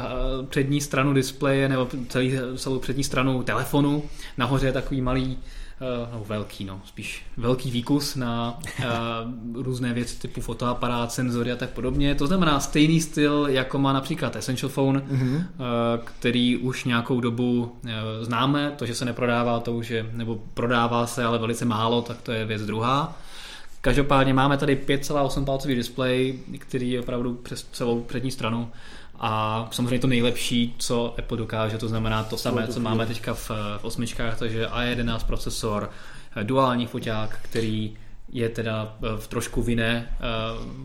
přední stranu displeje nebo celý, celou přední stranu telefonu. Nahoře je takový malý eh, no, velký, no, spíš velký výkus na uh, různé věci typu fotoaparát, senzory a tak podobně. To znamená stejný styl, jako má například Essential Phone, mm-hmm. uh, který už nějakou dobu uh, známe. To, že se neprodává, to už je, nebo prodává se, ale velice málo, tak to je věc druhá. Každopádně máme tady 5,8 palcový displej, který je opravdu přes celou přední stranu a samozřejmě to nejlepší, co Apple dokáže, to znamená to samé, co máme teďka v, v osmičkách, takže A11 procesor, duální foťák, který je teda v trošku v jiné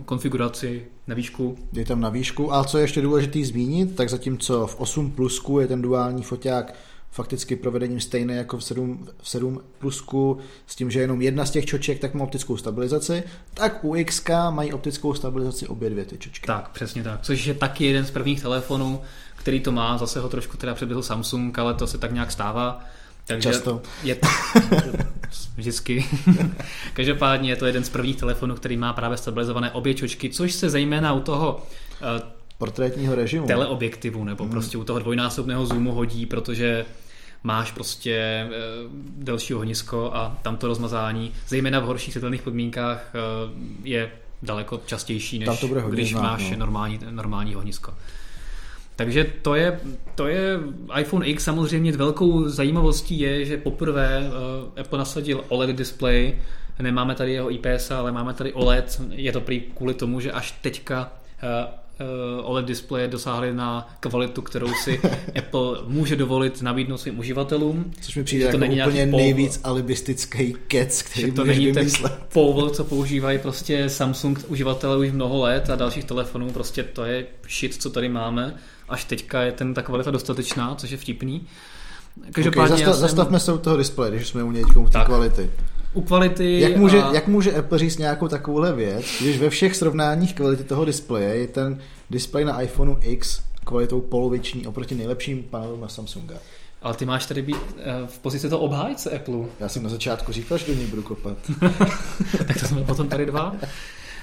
konfiguraci na výšku. Je tam na výšku. A co je ještě důležité zmínit, tak zatímco v 8 plusku je ten duální foťák fakticky provedením stejné jako v 7, v 7 plusku, s tím, že jenom jedna z těch čoček tak má optickou stabilizaci, tak u X mají optickou stabilizaci obě dvě ty čočky. Tak, přesně tak. Což je taky jeden z prvních telefonů, který to má, zase ho trošku teda předběhl Samsung, ale to se tak nějak stává. Takže Často. Je to, vždycky. Každopádně je to jeden z prvních telefonů, který má právě stabilizované obě čočky, což se zejména u toho uh, portrétního režimu. Teleobjektivu nebo hmm. prostě u toho dvojnásobného zoomu hodí, protože máš prostě e, delší ohnisko a tam to rozmazání, zejména v horších světelných podmínkách, e, je daleko častější, než to bude když znát, máš no. normální, normální ohnisko. Takže to je, to je iPhone X samozřejmě velkou zajímavostí je, že poprvé uh, Apple nasadil OLED display, nemáme tady jeho IPS, ale máme tady OLED, je to prý kvůli tomu, že až teďka OLED displeje dosáhly na kvalitu, kterou si Apple může dovolit nabídnout svým uživatelům. Což mi přijde to jako není úplně nejvíc alibistický kec, který to není vymyslet. ten povel, co používají prostě Samsung uživatelé už mnoho let a dalších telefonů, prostě to je shit, co tady máme až teďka je ten ta kvalita dostatečná, což je vtipný. Každopádně okay, zastav, jsem... zastavme se u toho displeje, když jsme u něj u té kvality. U kvality... Jak může, a... jak může Apple říct nějakou takovouhle věc, když ve všech srovnáních kvality toho displeje je ten displej na iPhoneu X kvalitou poloviční oproti nejlepším panelům na Samsunga? Ale ty máš tady být eh, v pozici toho obhájce Apple. Já jsem na začátku říkal, že do něj budu kopat. tak to jsme potom tady dva.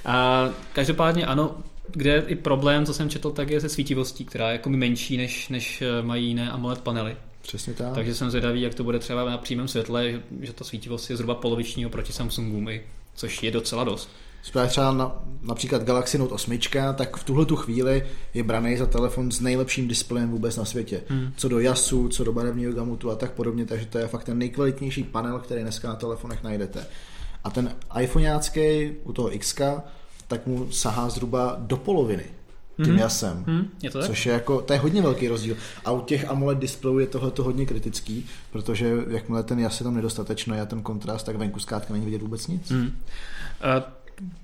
A každopádně ano, kde je i problém, co jsem četl, tak je se svítivostí, která je jako menší, než, než eh, mají jiné AMOLED panely. Přesně tak. Takže jsem zvědavý, jak to bude třeba na přímém světle, že, že ta svítivost je zhruba poloviční oproti Samsungům, což je docela dost. Právě třeba na, například Galaxy Note 8, tak v tuhle tu chvíli je braný za telefon s nejlepším displejem vůbec na světě. Hmm. Co do jasu, co do barevního gamutu a tak podobně, takže to je fakt ten nejkvalitnější panel, který dneska na telefonech najdete. A ten iPhoneácký u toho X tak mu sahá zhruba do poloviny tím mm-hmm. jasem. Mm, je to tak? Což je jako, to je hodně velký rozdíl. A u těch AMOLED displejů je tohle hodně kritický, protože jakmile ten jas je tam nedostatečný a ten kontrast, tak venku zkrátka není vidět vůbec nic. Mm. Uh,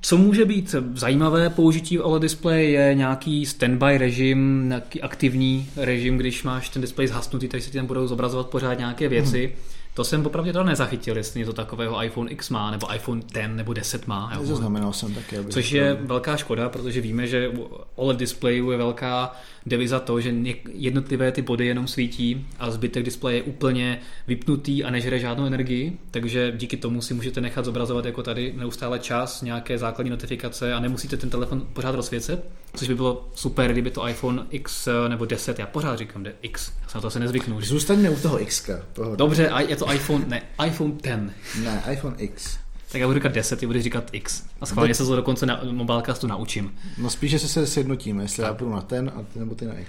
co může být zajímavé použití OLED displeje je nějaký standby režim, nějaký aktivní režim, když máš ten displej zhasnutý, tak se ti tam budou zobrazovat pořád nějaké věci. Mm. To jsem popravdě teda nezachytil, jestli něco takového iPhone X má, nebo iPhone 10 nebo 10 má. Jo. Zaznamenal jsem taky. Což je velká škoda, protože víme, že u OLED displeju je velká deviza to, že jednotlivé ty body jenom svítí a zbytek displeje je úplně vypnutý a nežere žádnou energii, takže díky tomu si můžete nechat zobrazovat jako tady neustále čas, nějaké základní notifikace a nemusíte ten telefon pořád rozsvěcet, což by bylo super, kdyby to iPhone X nebo 10, já pořád říkám, že X, já se na to asi nezvyknu. Zůstaňme u toho X. Dobře, a je to iPhone, ne, iPhone 10. Ne, iPhone X. Tak já budu říkat 10, ty budeš říkat X. A schválně se to dokonce na mobilecastu naučím. No spíše se se sjednotíme, jestli tak. já půjdu na ten a ty, nebo ty na X.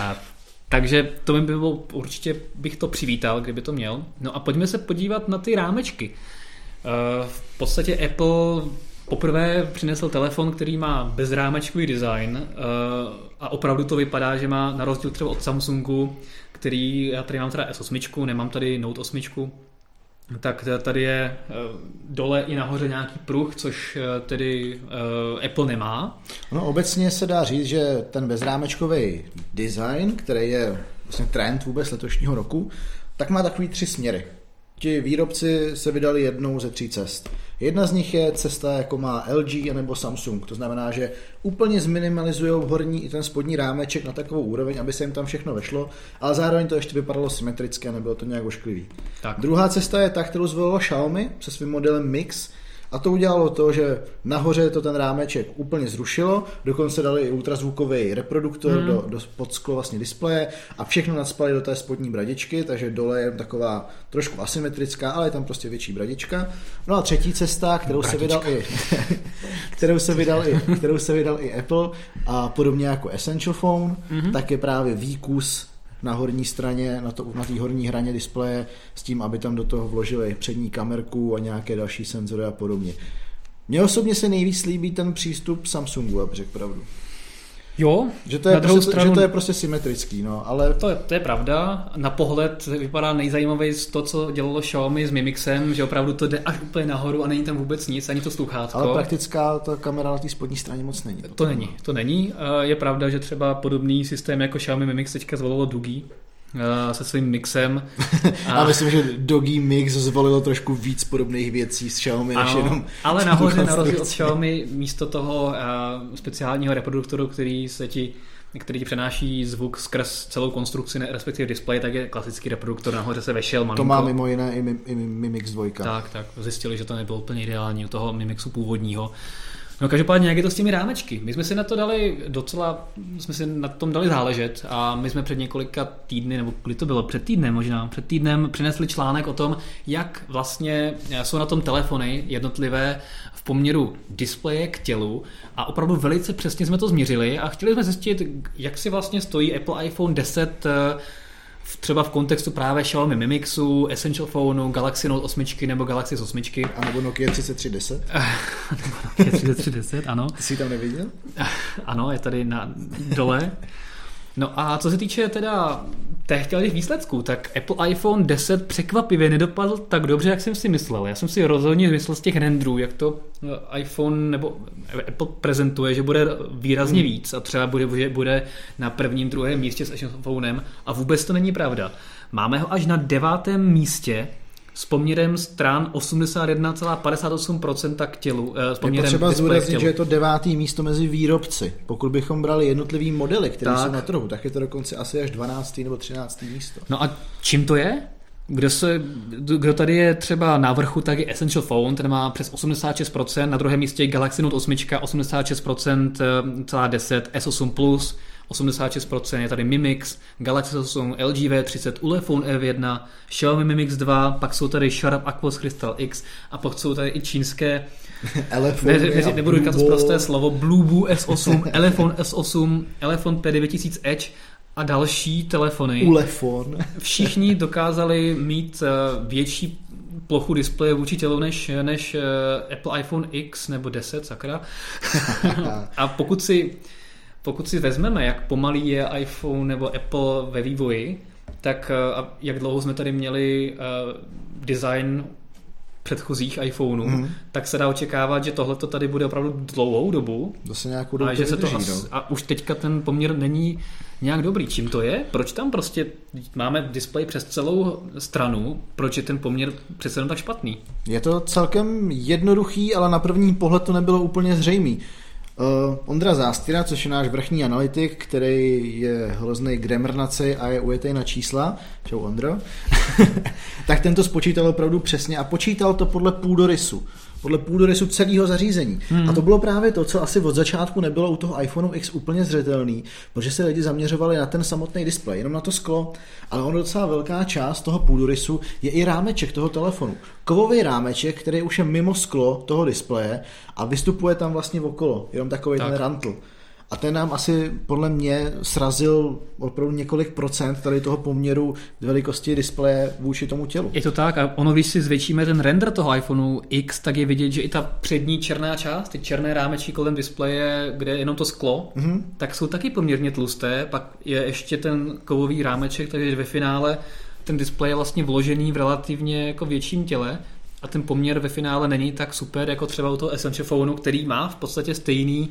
A, takže to by bylo, určitě bych to přivítal, kdyby to měl. No a pojďme se podívat na ty rámečky. V podstatě Apple poprvé přinesl telefon, který má bezrámečkový design a opravdu to vypadá, že má na rozdíl třeba od Samsungu, který, já tady mám teda S8, nemám tady Note 8, tak tady je eh, dole i nahoře nějaký pruh, což eh, tedy eh, Apple nemá. No obecně se dá říct, že ten bezrámečkový design, který je vlastně trend vůbec letošního roku, tak má takový tři směry. Ti výrobci se vydali jednou ze tří cest. Jedna z nich je cesta, jako má LG nebo Samsung. To znamená, že úplně zminimalizují horní i ten spodní rámeček na takovou úroveň, aby se jim tam všechno vešlo, ale zároveň to ještě vypadalo symetricky a nebylo to nějak ošklivý. Tak. Druhá cesta je ta, kterou zvolilo Xiaomi se svým modelem Mix, a to udělalo to, že nahoře to ten rámeček úplně zrušilo, dokonce dali i ultrazvukový reproduktor hmm. do, do pod sklo vlastně displeje a všechno nadspali do té spodní bradičky, takže dole je taková trošku asymetrická, ale je tam prostě větší bradička. No a třetí cesta, kterou Bradička. se vydal i, kterou se vydal i, kterou se vydal i Apple a podobně jako Essential Phone, mm-hmm. tak je právě výkus na horní straně, na, to, na té horní hraně displeje s tím, aby tam do toho vložili přední kamerku a nějaké další senzory a podobně. Mně osobně se nejvíc líbí ten přístup Samsungu, abych řekl pravdu. Jo, že to je, na prostě, stranu, že to je prostě symetrický, no, ale... To je, to je pravda. Na pohled vypadá nejzajímavější to, co dělalo Xiaomi s Mimixem, že opravdu to jde až úplně nahoru a není tam vůbec nic, ani to sluchátko. Ale praktická ta kamera na té spodní straně moc není. To není, to není. Je pravda, že třeba podobný systém jako Xiaomi Mimix teďka zvolilo Dugi, se svým mixem. A... a myslím, že Doggy Mix zvolilo trošku víc podobných věcí s Xiaomi, než jenom Ale nahoře na rozdíl od Xiaomi místo toho uh, speciálního reproduktoru, který se ti který ti přenáší zvuk skrz celou konstrukci, respektive display, tak je klasický reproduktor, nahoře se vešel malinko. To má mimo jiné i, i Mimix 2. Tak, tak, zjistili, že to nebylo úplně ideální u toho Mimixu původního. No každopádně jak je to s těmi rámečky? My jsme si na to dali docela, jsme si na tom dali záležet a my jsme před několika týdny, nebo kdy to bylo, před týdnem možná, před týdnem přinesli článek o tom, jak vlastně jsou na tom telefony jednotlivé v poměru displeje k tělu a opravdu velice přesně jsme to změřili a chtěli jsme zjistit, jak si vlastně stojí Apple iPhone 10 třeba v kontextu právě Xiaomi Mi Mixu, Essential Phoneu, Galaxy Note 8 nebo Galaxy s 8. A nebo Nokia 3310? nebo Nokia 3310, ano. Ty jsi tam neviděl? ano, je tady na dole. No a co se týče teda těch výsledků, tak Apple iPhone 10 překvapivě nedopadl tak dobře, jak jsem si myslel. Já jsem si rozhodně myslel z těch renderů, jak to eh, iPhone nebo Apple prezentuje, že bude výrazně hmm. víc a třeba bude, že bude na prvním, druhém místě s iPhonem a vůbec to není pravda. Máme ho až na devátém místě s poměrem stran 81,58% k tělu. Eh, s poměrem je potřeba zdůraznit, že je to devátý místo mezi výrobci. Pokud bychom brali jednotlivý modely, které tak. jsou na trhu, tak je to dokonce asi až 12. nebo 13. místo. No a čím to je? Kdo, se, kdo tady je třeba na vrchu, tak je Essential Phone, ten má přes 86%, na druhém místě je Galaxy Note 8, 86%, celá 10, S8 Plus, 86%, je tady Mimix, Galaxy 8, LG V30, Ulefone F1, Xiaomi Mi Mix 2, pak jsou tady Sharp Aquos Crystal X a pak jsou tady i čínské ne, ne, nebudu říkat to prosté slovo, Blueboo S8, Elefone S8, Elefone P9000 Edge a další telefony. Ulefon. Všichni dokázali mít eh, větší plochu displeje vůči tělu než, než eh, Apple iPhone X nebo 10, sakra. a pokud si pokud si vezmeme, jak pomalý je iPhone nebo Apple ve vývoji, tak eh, jak dlouho jsme tady měli uh, design předchozích iPhoneů, mm. tak se dá očekávat, že tohle tady bude opravdu dlouhou dobu. Zase nějakou dobu a, že se to as, no. a už teďka ten poměr není nějak dobrý. Čím to je? Proč tam prostě máme displej přes celou stranu? Proč je ten poměr přece tak špatný? Je to celkem jednoduchý, ale na první pohled to nebylo úplně zřejmý. Uh, Ondra Zástěra, což je náš vrchní analytik, který je hrozný gremrnaci a je ujetý na čísla, čau Ondro, tak tento spočítal opravdu přesně a počítal to podle půdorysu podle půdorysu celého zařízení. Hmm. A to bylo právě to, co asi od začátku nebylo u toho iPhone X úplně zřetelný, protože se lidi zaměřovali na ten samotný displej, jenom na to sklo, ale ono docela velká část toho půdorysu je i rámeček toho telefonu. Kovový rámeček, který už je mimo sklo toho displeje a vystupuje tam vlastně okolo, jenom takový tak. ten rantl. A ten nám asi podle mě srazil opravdu několik procent tady toho poměru velikosti displeje vůči tomu tělu. Je to tak a ono, když si zvětšíme ten render toho iPhoneu X, tak je vidět, že i ta přední černá část, ty černé rámečky kolem displeje, kde je jenom to sklo, mm-hmm. tak jsou taky poměrně tlusté. Pak je ještě ten kovový rámeček, takže ve finále ten displej je vlastně vložený v relativně jako větším těle, a ten poměr ve finále není tak super jako třeba u toho Essential Phoneu, který má v podstatě stejný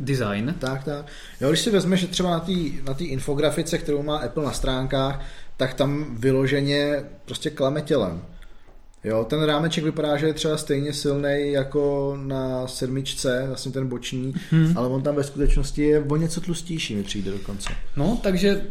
design. Tak, tak. Jo, když si vezmeš, že třeba na té na infografice, kterou má Apple na stránkách, tak tam vyloženě prostě klame tělem. Jo, ten rámeček vypadá, že je třeba stejně silný jako na sedmičce, vlastně ten boční, hmm. ale on tam ve skutečnosti je o něco tlustější, mi přijde dokonce. No, takže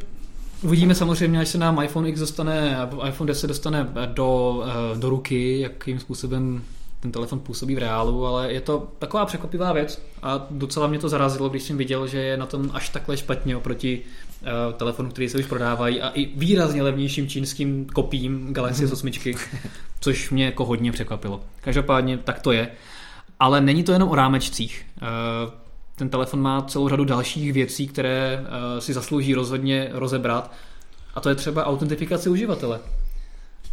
Uvidíme samozřejmě, až se nám iPhone X dostane, iPhone 10 dostane do, eh, do ruky, jakým způsobem ten telefon působí v reálu, ale je to taková překvapivá věc a docela mě to zarazilo, když jsem viděl, že je na tom až takhle špatně oproti uh, telefonu, který se už prodávají a i výrazně levnějším čínským kopím Galaxy S8, což mě jako hodně překvapilo. Každopádně tak to je. Ale není to jenom o rámečcích. Uh, ten telefon má celou řadu dalších věcí, které uh, si zaslouží rozhodně rozebrat. A to je třeba autentifikace uživatele.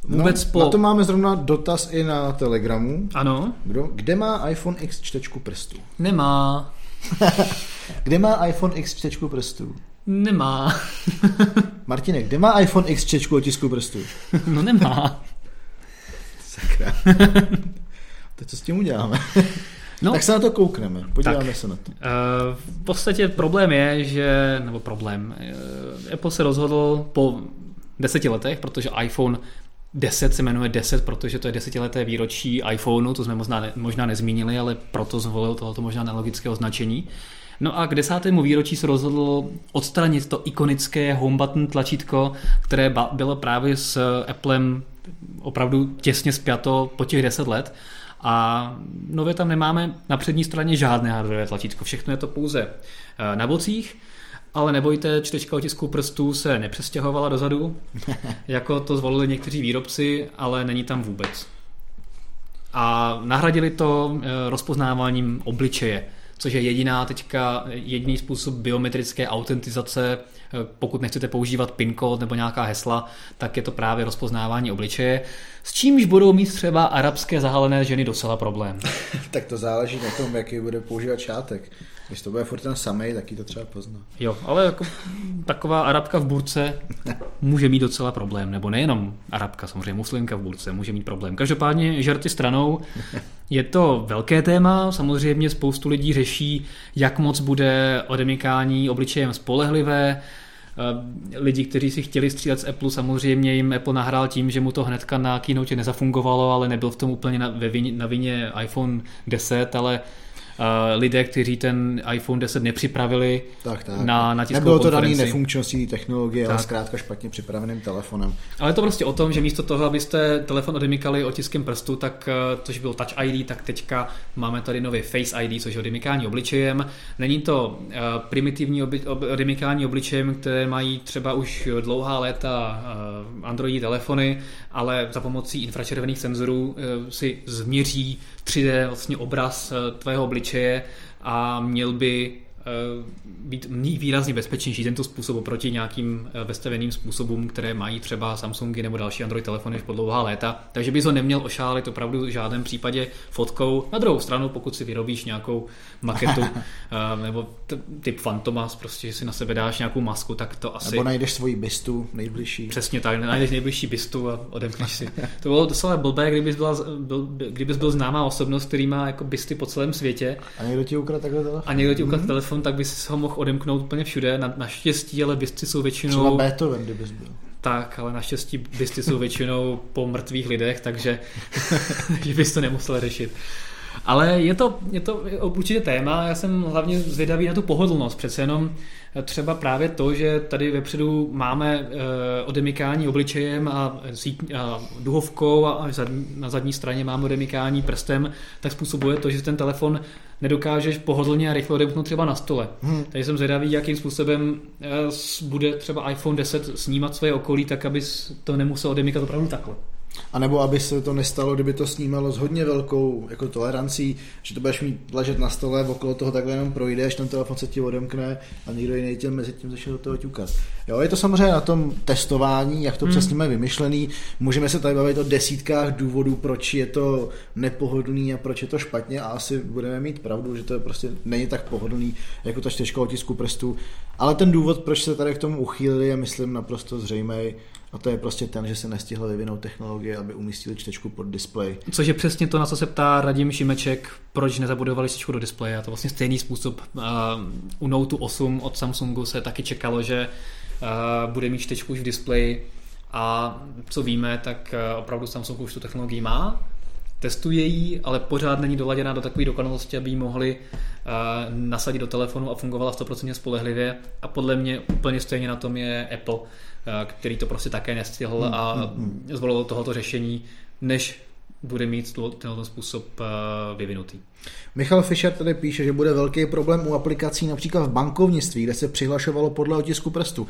Vůbec no, po... Na to máme zrovna dotaz i na Telegramu. Ano. Kdo, kde má iPhone X čtečku prstů? Nemá. kde má iPhone X čtečku prstů? Nemá. Martine, kde má iPhone X čtečku otisku prstů? no nemá. Sakra. Teď co s tím uděláme? No, tak se na to koukneme, podíváme tak, se na to. Uh, v podstatě problém je, že, nebo problém, uh, Apple se rozhodl po deseti letech, protože iPhone 10 se jmenuje 10, protože to je desetileté výročí iPhoneu, to jsme možná, možná nezmínili, ale proto zvolil tohoto možná nelogické označení. No a k desátému výročí se rozhodl odstranit to ikonické home button tlačítko, které bylo právě s Applem opravdu těsně spjato po těch 10 let. A nově tam nemáme na přední straně žádné hardware tlačítko, všechno je to pouze eh, na bocích. Ale nebojte, čtečka otisků prstů se nepřestěhovala dozadu, jako to zvolili někteří výrobci, ale není tam vůbec. A nahradili to eh, rozpoznáváním obličeje což je jediná teďka, jediný způsob biometrické autentizace, eh, pokud nechcete používat PIN kód nebo nějaká hesla, tak je to právě rozpoznávání obličeje, s čímž budou mít třeba arabské zahalené ženy docela problém. tak to záleží na tom, jaký bude používat šátek. Když to bude furt ten samý, taky to třeba pozná. Jo, ale jako taková arabka v burce může mít docela problém, nebo nejenom arabka, samozřejmě muslimka v burce může mít problém. Každopádně žarty stranou, je to velké téma, samozřejmě spoustu lidí řeší, jak moc bude odemykání obličejem spolehlivé, eh, lidi, kteří si chtěli střílet z Apple, samozřejmě jim Apple nahrál tím, že mu to hnedka na keynote nezafungovalo, ale nebyl v tom úplně na, ve vině, na vině iPhone 10, ale lidé, kteří ten iPhone 10 nepřipravili tak, tak. na, na tiskovou Nebylo to daný nefunkčností technologie, tak. ale zkrátka špatně připraveným telefonem. Ale je to prostě o tom, že místo toho, abyste telefon odemykali otiskem prstu, tak eh, což byl Touch ID, tak teďka máme tady nový Face ID, což je odemykání obličejem. Není to uh, primitivní obi, odemykání obličejem, které mají třeba už dlouhá léta Android telefony, ale za pomocí infračervených senzorů si změří 3D vlastně obraz tvého obličeje a měl by Eh, být výrazně bezpečnější tento způsob oproti nějakým eh, vestaveným způsobům, které mají třeba Samsungy nebo další Android telefony po dlouhá léta. Takže bys ho neměl ošálit opravdu v žádném případě fotkou. Na druhou stranu, pokud si vyrobíš nějakou maketu eh, nebo typ Fantomas, prostě si na sebe dáš nějakou masku, tak to asi... Nebo najdeš svoji bistu nejbližší. Přesně tak, najdeš nejbližší bistu a odemkneš si. To bylo docela blbé, kdybys, byla, byl, kdybys byl známá osobnost, který má jako bisty po celém světě. A někdo ti ukradl takhle telefon. A někdo ti ukradl mm-hmm. telefon telefon, tak bys ho mohl odemknout úplně všude. Na, naštěstí, ale bysty jsou většinou... Třeba Beethoven, kdybys byl. Tak, ale naštěstí bysty jsou většinou po mrtvých lidech, takže že bys to nemusel řešit. Ale je to, je to určitě téma, já jsem hlavně zvědavý na tu pohodlnost, přece jenom třeba právě to, že tady vepředu máme eh, odemykání obličejem a, a duhovkou a na zadní straně máme odemykání prstem, tak způsobuje to, že ten telefon nedokážeš pohodlně a rychle odemknout třeba na stole. Hmm. Takže jsem zvědavý, jakým způsobem eh, bude třeba iPhone 10 snímat svoje okolí, tak abys to nemusel odemykat opravdu takhle. A nebo aby se to nestalo, kdyby to snímalo s hodně velkou jako tolerancí, že to budeš mít ležet na stole, okolo toho takhle jenom projdeš, ten telefon se ti odemkne a někdo jiný tě mezi tím začne do toho ťukat. Jo, je to samozřejmě na tom testování, jak to hmm. přesně mají vymyšlený. Můžeme se tady bavit o desítkách důvodů, proč je to nepohodlný a proč je to špatně a asi budeme mít pravdu, že to je prostě není tak pohodlný jako ta čtyřka otisku prstů. Ale ten důvod, proč se tady k tomu uchýlili, je myslím naprosto zřejmý a to je prostě ten, že se nestihla vyvinout technologie, aby umístili čtečku pod displej. Což je přesně to, na co se ptá Radim Šimeček, proč nezabudovali čtečku do displeje. A to vlastně stejný způsob. Uh, u Note 8 od Samsungu se taky čekalo, že uh, bude mít čtečku už v displeji. A co víme, tak uh, opravdu Samsung už tu technologii má, testuje ji, ale pořád není doladěná do takové dokonalosti, aby ji mohli uh, nasadit do telefonu a fungovala 100% spolehlivě. A podle mě úplně stejně na tom je Apple Eh, který to prostě také nestihl hmm, a hmm, hmm. zvolil tohoto řešení, než bude mít tento způsob eh, vyvinutý. Michal Fischer tady píše, že bude velký problém u aplikací například v bankovnictví, kde se přihlašovalo podle otisku prstu.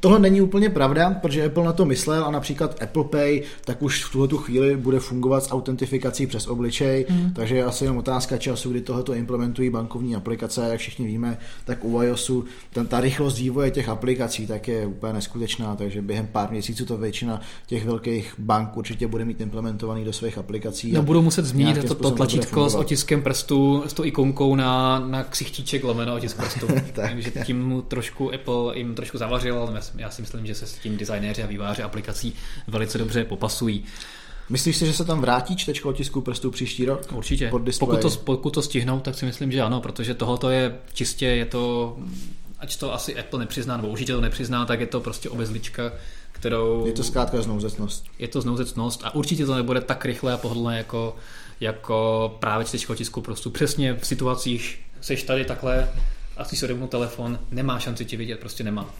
Tohle není úplně pravda, protože Apple na to myslel a například Apple Pay tak už v tuhle chvíli bude fungovat s autentifikací přes obličej, mm. takže je asi jenom otázka času, kdy tohoto implementují bankovní aplikace, jak všichni víme, tak u iOSu ten, ta rychlost vývoje těch aplikací tak je úplně neskutečná, takže během pár měsíců to většina těch velkých bank určitě bude mít implementovaný do svých aplikací. No budou muset změnit to, to tlačítko s otiskem prstu, s tou ikonkou na, na ksichtíček lomeno otisk prstu. tak. Takže tím mu trošku Apple jim trošku zavařil, ale já si myslím, že se s tím designéři a výváři aplikací velice dobře popasují. Myslíš si, že se tam vrátí čtečko otisku prstů příští rok? Určitě. Pokud to, pokud to stihnou, tak si myslím, že ano, protože tohoto je čistě, je to, ať to asi Apple nepřizná, nebo určitě to nepřizná, tak je to prostě obezlička, kterou... Je to zkrátka znouzecnost. Je to znouzecnost a určitě to nebude tak rychle a pohodlné jako, jako právě čtečko tisku prostu. Přesně v situacích, seš tady takhle a si odemknout telefon, nemá šanci ti vidět, prostě nemá.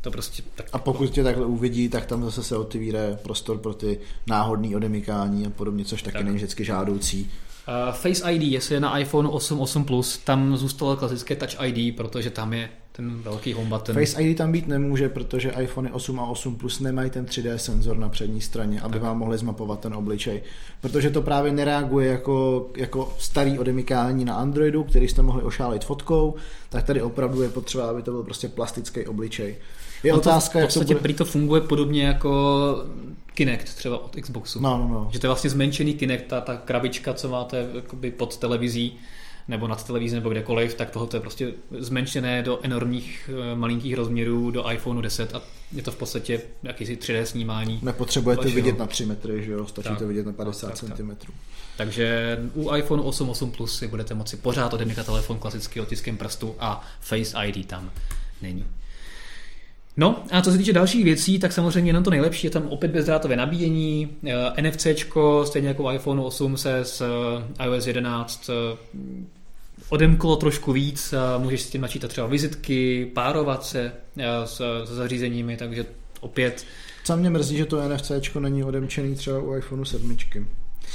To prostě tak... A pokud tě takhle uvidí, tak tam zase se otevírá prostor pro ty náhodné odemykání a podobně, což taky tak. není vždycky žádoucí. Uh, Face ID, jestli je na iPhone 8, 8 Plus, tam zůstalo klasické Touch ID, protože tam je ten velký home button. Face ID tam být nemůže, protože iPhone 8 a 8 Plus nemají ten 3D senzor na přední straně, aby tak. vám mohli zmapovat ten obličej. Protože to právě nereaguje jako, jako starý odemykání na Androidu, který jste mohli ošálit fotkou, tak tady opravdu je potřeba, aby to byl prostě plastický obličej. Je otázka, to, jak to bude... to funguje podobně jako Kinect třeba od Xboxu. No, no, no. Že to je vlastně zmenšený Kinect, ta, ta krabička, co máte pod televizí, nebo nad televizí nebo kdekoliv, tak tohle je prostě zmenšené do enormních eh, malinkých rozměrů do iPhone 10 a je to v podstatě jakýsi 3D snímání. Nepotřebujete vašeho. vidět na 3 metry, že jo? Stačí tak, to vidět na 50 tak, cm. Tak, tak. Takže u iPhone 8 8 Plus si budete moci pořád odemykat telefon klasicky otiskem prstu a Face ID tam není. No a co se týče dalších věcí, tak samozřejmě jenom to nejlepší je tam opět bezdrátové nabíjení, eh, NFC, stejně jako iPhone 8 se s eh, iOS 11 eh, odemklo trošku víc, můžeš s tím načítat třeba vizitky, párovat se s, s zařízeními, takže opět... Co mě mrzí, že to NFC není odemčený třeba u iPhone 7.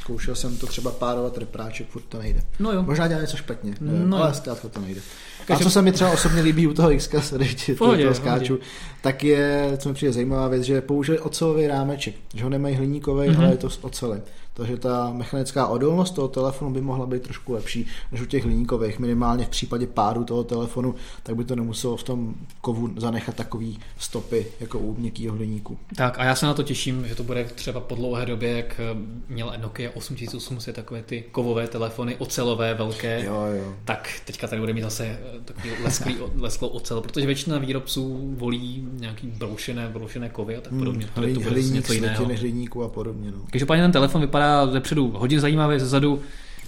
Zkoušel jsem to třeba párovat repráček, furt to nejde. No jo. Možná dělá něco špatně, no ale zkrátka to nejde. A co se mi třeba osobně líbí u toho X, když toho skáču, tak je, co mi přijde zajímavá věc, že použili ocelový rámeček, že ho nemají hliníkový, mm-hmm. ale je to z ocely. Takže ta mechanická odolnost toho telefonu by mohla být trošku lepší než u těch hliníkových. Minimálně v případě pádu toho telefonu, tak by to nemuselo v tom kovu zanechat takový stopy jako u měkkého hliníku. Tak a já se na to těším, že to bude třeba po dlouhé době, jak měl Nokia 8800 takové ty kovové telefony, ocelové, velké. Jo, jo. Tak teďka tady bude mít zase eh, takový lesklý, lesklou ocel, protože většina výrobců volí nějaký broušené, broušené kovy a tak hmm, podobně. Hmm, to bude něco jiného. hliníku a podobně. No. Každopádně ten telefon vypadá vypadá zepředu hodně zajímavě, zezadu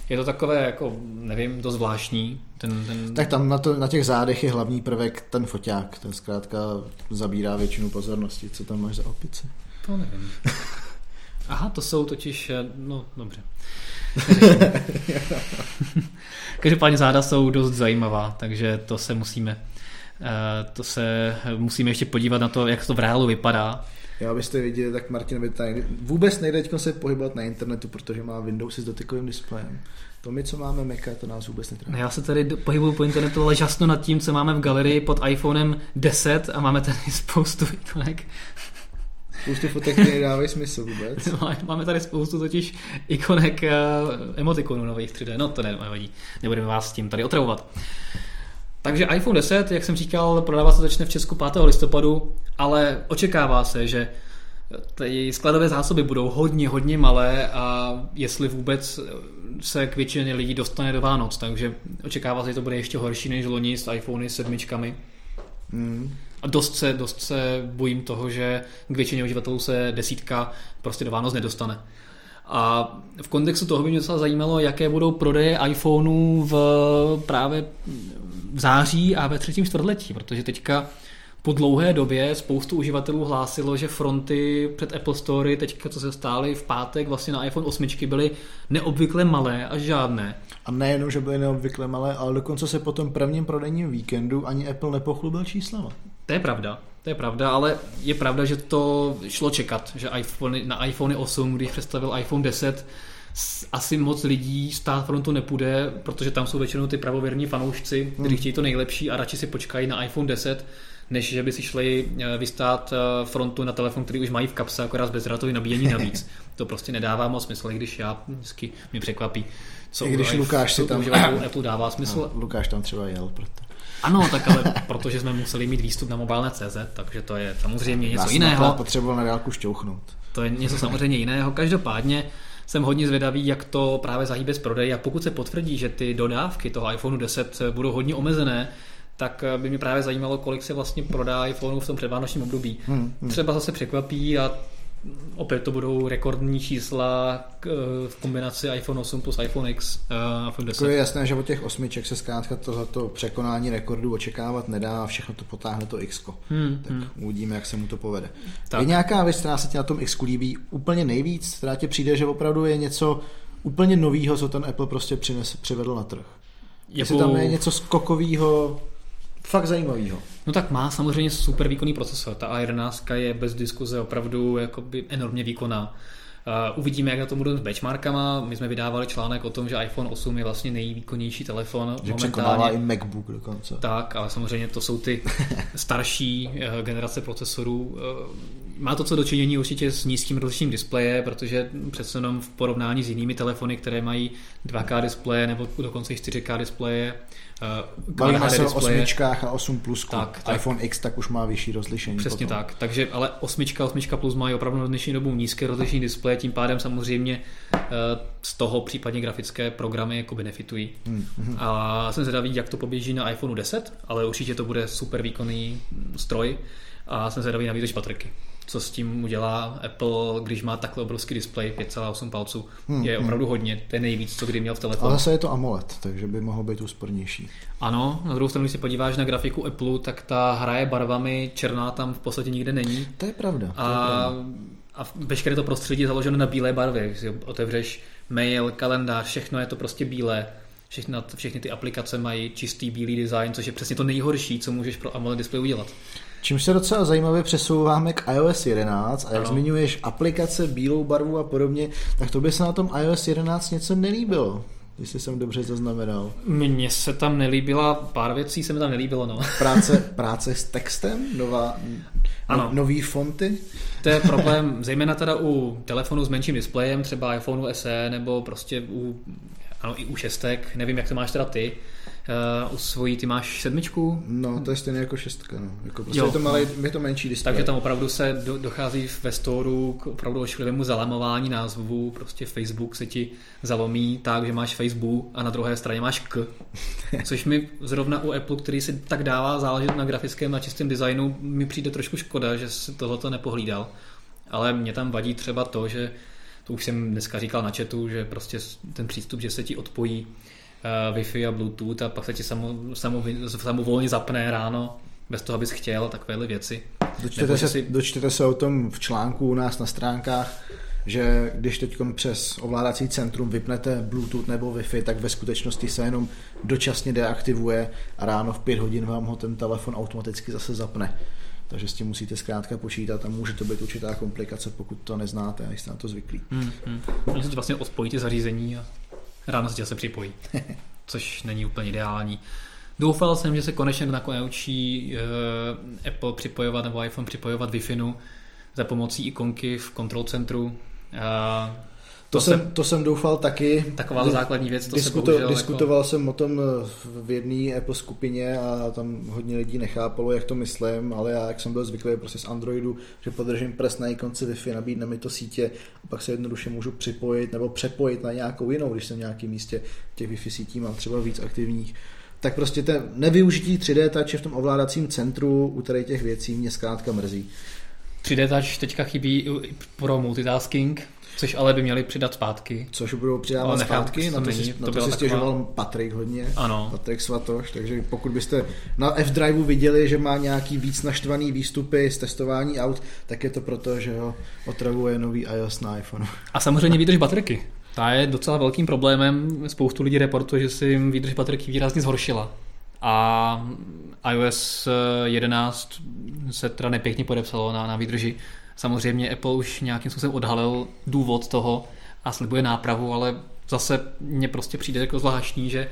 je to takové, jako, nevím, to zvláštní. Ten, ten... Tak tam na, to, na těch zádech je hlavní prvek ten foťák, ten zkrátka zabírá většinu pozornosti. Co tam máš za opice? To nevím. Aha, to jsou totiž, eh, no dobře. Každopádně záda jsou dost zajímavá, takže to se musíme eh, to se musíme ještě podívat na to, jak to v reálu vypadá. Já byste viděli, tak Martin by tady vůbec nejde se pohybovat na internetu, protože má Windowsy s dotykovým displejem. To my, co máme Maca, to nás vůbec netrápí. Já se tady pohybuju po internetu, ale žasnu nad tím, co máme v galerii pod iPhonem 10 a máme tady spoustu ikonek. Spoustu fotek, které dávají smysl vůbec. máme tady spoustu totiž ikonek uh, emotikonů nových 3D. No to nevadí, nebudeme vás s tím tady otravovat. Takže iPhone 10, jak jsem říkal, prodává se začne v Česku 5. listopadu, ale očekává se, že ty skladové zásoby budou hodně, hodně malé a jestli vůbec se k většině lidí dostane do Vánoc, takže očekává se, že to bude ještě horší než loni s iPhony sedmičkami. Mm. A dost se, dost se bojím toho, že k většině uživatelů se desítka prostě do Vánoc nedostane. A v kontextu toho by mě docela zajímalo, jaké budou prodeje iPhoneů v právě v září a ve třetím čtvrtletí, protože teďka po dlouhé době spoustu uživatelů hlásilo, že fronty před Apple Store, teďka co se stály v pátek vlastně na iPhone 8 byly neobvykle malé až žádné. A nejenom, že byly neobvykle malé, ale dokonce se po tom prvním prodejním víkendu ani Apple nepochlubil číslama. To je pravda, to je pravda, ale je pravda, že to šlo čekat, že iPhone, na iPhone 8, když představil iPhone 10, asi moc lidí stát frontu nepůjde, protože tam jsou většinou ty pravověrní fanoušci, kteří hmm. chtějí to nejlepší a radši si počkají na iPhone 10, než že by si šli eh, vystát eh, frontu na telefon, který už mají v kapse, akorát s bezdrátovým nabíjení navíc. to prostě nedává moc smysl, i když já vždycky mě překvapí, co I když Lukáš si tam Apple dává smysl. No, Lukáš tam třeba jel proto. Ano, tak ale protože jsme museli mít výstup na mobilné.cz, takže to je samozřejmě něco jiného. potřeboval na dálku šťouchnout. To je něco samozřejmě jiného. Každopádně jsem hodně zvědavý, jak to právě zahýbe z prodej a pokud se potvrdí, že ty dodávky toho iPhone 10 budou hodně omezené, tak by mě právě zajímalo, kolik se vlastně prodá iPhone v tom předvánočním období. Hmm, hmm. Třeba zase překvapí a opět to budou rekordní čísla v kombinaci iPhone 8 plus iPhone X a iPhone 10. To je jasné, že od těch osmiček se zkrátka tohleto překonání rekordu očekávat nedá a všechno to potáhne to X. Hmm, tak hmm. uvidíme, jak se mu to povede. Tak. Je nějaká věc, která se ti na tom X líbí úplně nejvíc, která ti přijde, že opravdu je něco úplně novýho, co ten Apple prostě přines, přivedl na trh? Jako... Jestli tam je něco skokového, fakt zajímavého. No tak má samozřejmě super výkonný procesor. Ta A11 je bez diskuze opravdu jakoby enormně výkonná. Uh, uvidíme, jak na tom budou s benchmarkama. My jsme vydávali článek o tom, že iPhone 8 je vlastně nejvýkonnější telefon. Že překonává i MacBook dokonce. Tak, ale samozřejmě to jsou ty starší uh, generace procesorů. Uh, má to co dočinění určitě s nízkým rozlišením displeje, protože přece jenom v porovnání s jinými telefony, které mají 2K displeje nebo dokonce 4K displeje, Uh, Bavíme se o osmičkách a 8 plus. Tak, tak. iPhone X tak už má vyšší rozlišení. Přesně potom. tak. Takže ale osmička, osmička plus mají opravdu na dnešní dobu nízké rozlišení displeje, tím pádem samozřejmě uh, z toho případně grafické programy jako benefitují. Hmm, hmm. A jsem zvědavý, jak to poběží na iPhone 10, ale určitě to bude super výkonný stroj a jsem zvědavý na výdrž baterky co s tím udělá Apple, když má takhle obrovský displej 5,8 palců. Hmm, je hmm. opravdu hmm. hodně, to je nejvíc, co kdy měl v telefonu. Ale zase je to AMOLED, takže by mohl být úspornější. Ano, na druhou stranu, když se podíváš na grafiku Apple, tak ta hraje barvami, černá tam v podstatě nikde není. To je pravda. A, to je pravda. a veškeré to prostředí je založeno na bílé barvě. Když si otevřeš mail, kalendář, všechno je to prostě bílé. Všechny, všechny ty aplikace mají čistý bílý design, což je přesně to nejhorší, co můžeš pro AMOLED display udělat. Čím se docela zajímavě přesouváme k iOS 11 a jak ano. zmiňuješ aplikace, bílou barvu a podobně, tak to by se na tom iOS 11 něco nelíbilo jestli jsem dobře zaznamenal. Mně se tam nelíbila, pár věcí se mi tam nelíbilo, no. Práce, práce s textem, nová, ano. No, nový fonty? To je problém, zejména teda u telefonu s menším displejem, třeba iPhoneu SE, nebo prostě u, ano, i u šestek, nevím, jak to máš teda ty, Uh, u svojí, ty máš sedmičku? No, to je stejně jako šestka, no. Jako prostě jo, je to, malý, no. je to menší display. Takže tam opravdu se do, dochází ve storu k opravdu ošklivému zalamování názvu, prostě Facebook se ti zalomí tak, že máš Facebook a na druhé straně máš K. Což mi zrovna u Apple, který si tak dává záležet na grafickém, na čistém designu, mi přijde trošku škoda, že si tohoto nepohlídal. Ale mě tam vadí třeba to, že to už jsem dneska říkal na chatu, že prostě ten přístup, že se ti odpojí Wi-Fi a Bluetooth a pak se ti samo, samo, samovolně zapne ráno bez toho, abys chtěl a takovéhle věci. Dočtete se, si... dočtete se o tom v článku u nás na stránkách, že když teď přes ovládací centrum vypnete Bluetooth nebo Wi-Fi, tak ve skutečnosti se jenom dočasně deaktivuje a ráno v pět hodin vám ho ten telefon automaticky zase zapne. Takže s tím musíte zkrátka počítat a může to být určitá komplikace, pokud to neznáte a jste na to zvyklí. Hmm, hmm. vlastně odpojíte zařízení a ráno se připojí, což není úplně ideální. Doufal jsem, že se konečně nakonec učí uh, Apple připojovat nebo iPhone připojovat Wi-Fi za pomocí ikonky v control centru. Uh, to, to, jsem, to jsem doufal taky. Taková základní věc. To diskuto, se bohužel diskutoval jako... jsem o tom eh, v jedné Apple skupině a tam hodně lidí nechápalo, jak to myslím, ale já, jak jsem byl zvyklý prostě z Androidu, že podržím prst na ikonce Wi-Fi, nabídne mi to sítě a pak se jednoduše můžu připojit nebo přepojit na nějakou jinou, když jsem v nějakém místě těch Wi-Fi sítí mám třeba víc aktivních tak prostě ten nevyužití 3D touch v tom ovládacím centru u tady těch věcí mě zkrátka mrzí. 3D touch teďka chybí pro multitasking, Což ale by měli přidat zpátky. Což budou přidávat ale zpátky, na to, není, si, na to, to si stěžoval taková... Patrik hodně, ano. Patrik Svatoš, takže pokud byste na F-Drive viděli, že má nějaký víc naštvaný výstupy z testování aut, tak je to proto, že ho otravuje nový iOS na iPhone. A samozřejmě výdrž baterky. Ta je docela velkým problémem. Spoustu lidí reportuje, že si jim výdrž baterky výrazně zhoršila. A iOS 11 se teda nepěkně podepsalo na, na výdrži. Samozřejmě Apple už nějakým způsobem odhalil důvod toho a slibuje nápravu, ale zase mně prostě přijde jako zvláštní, že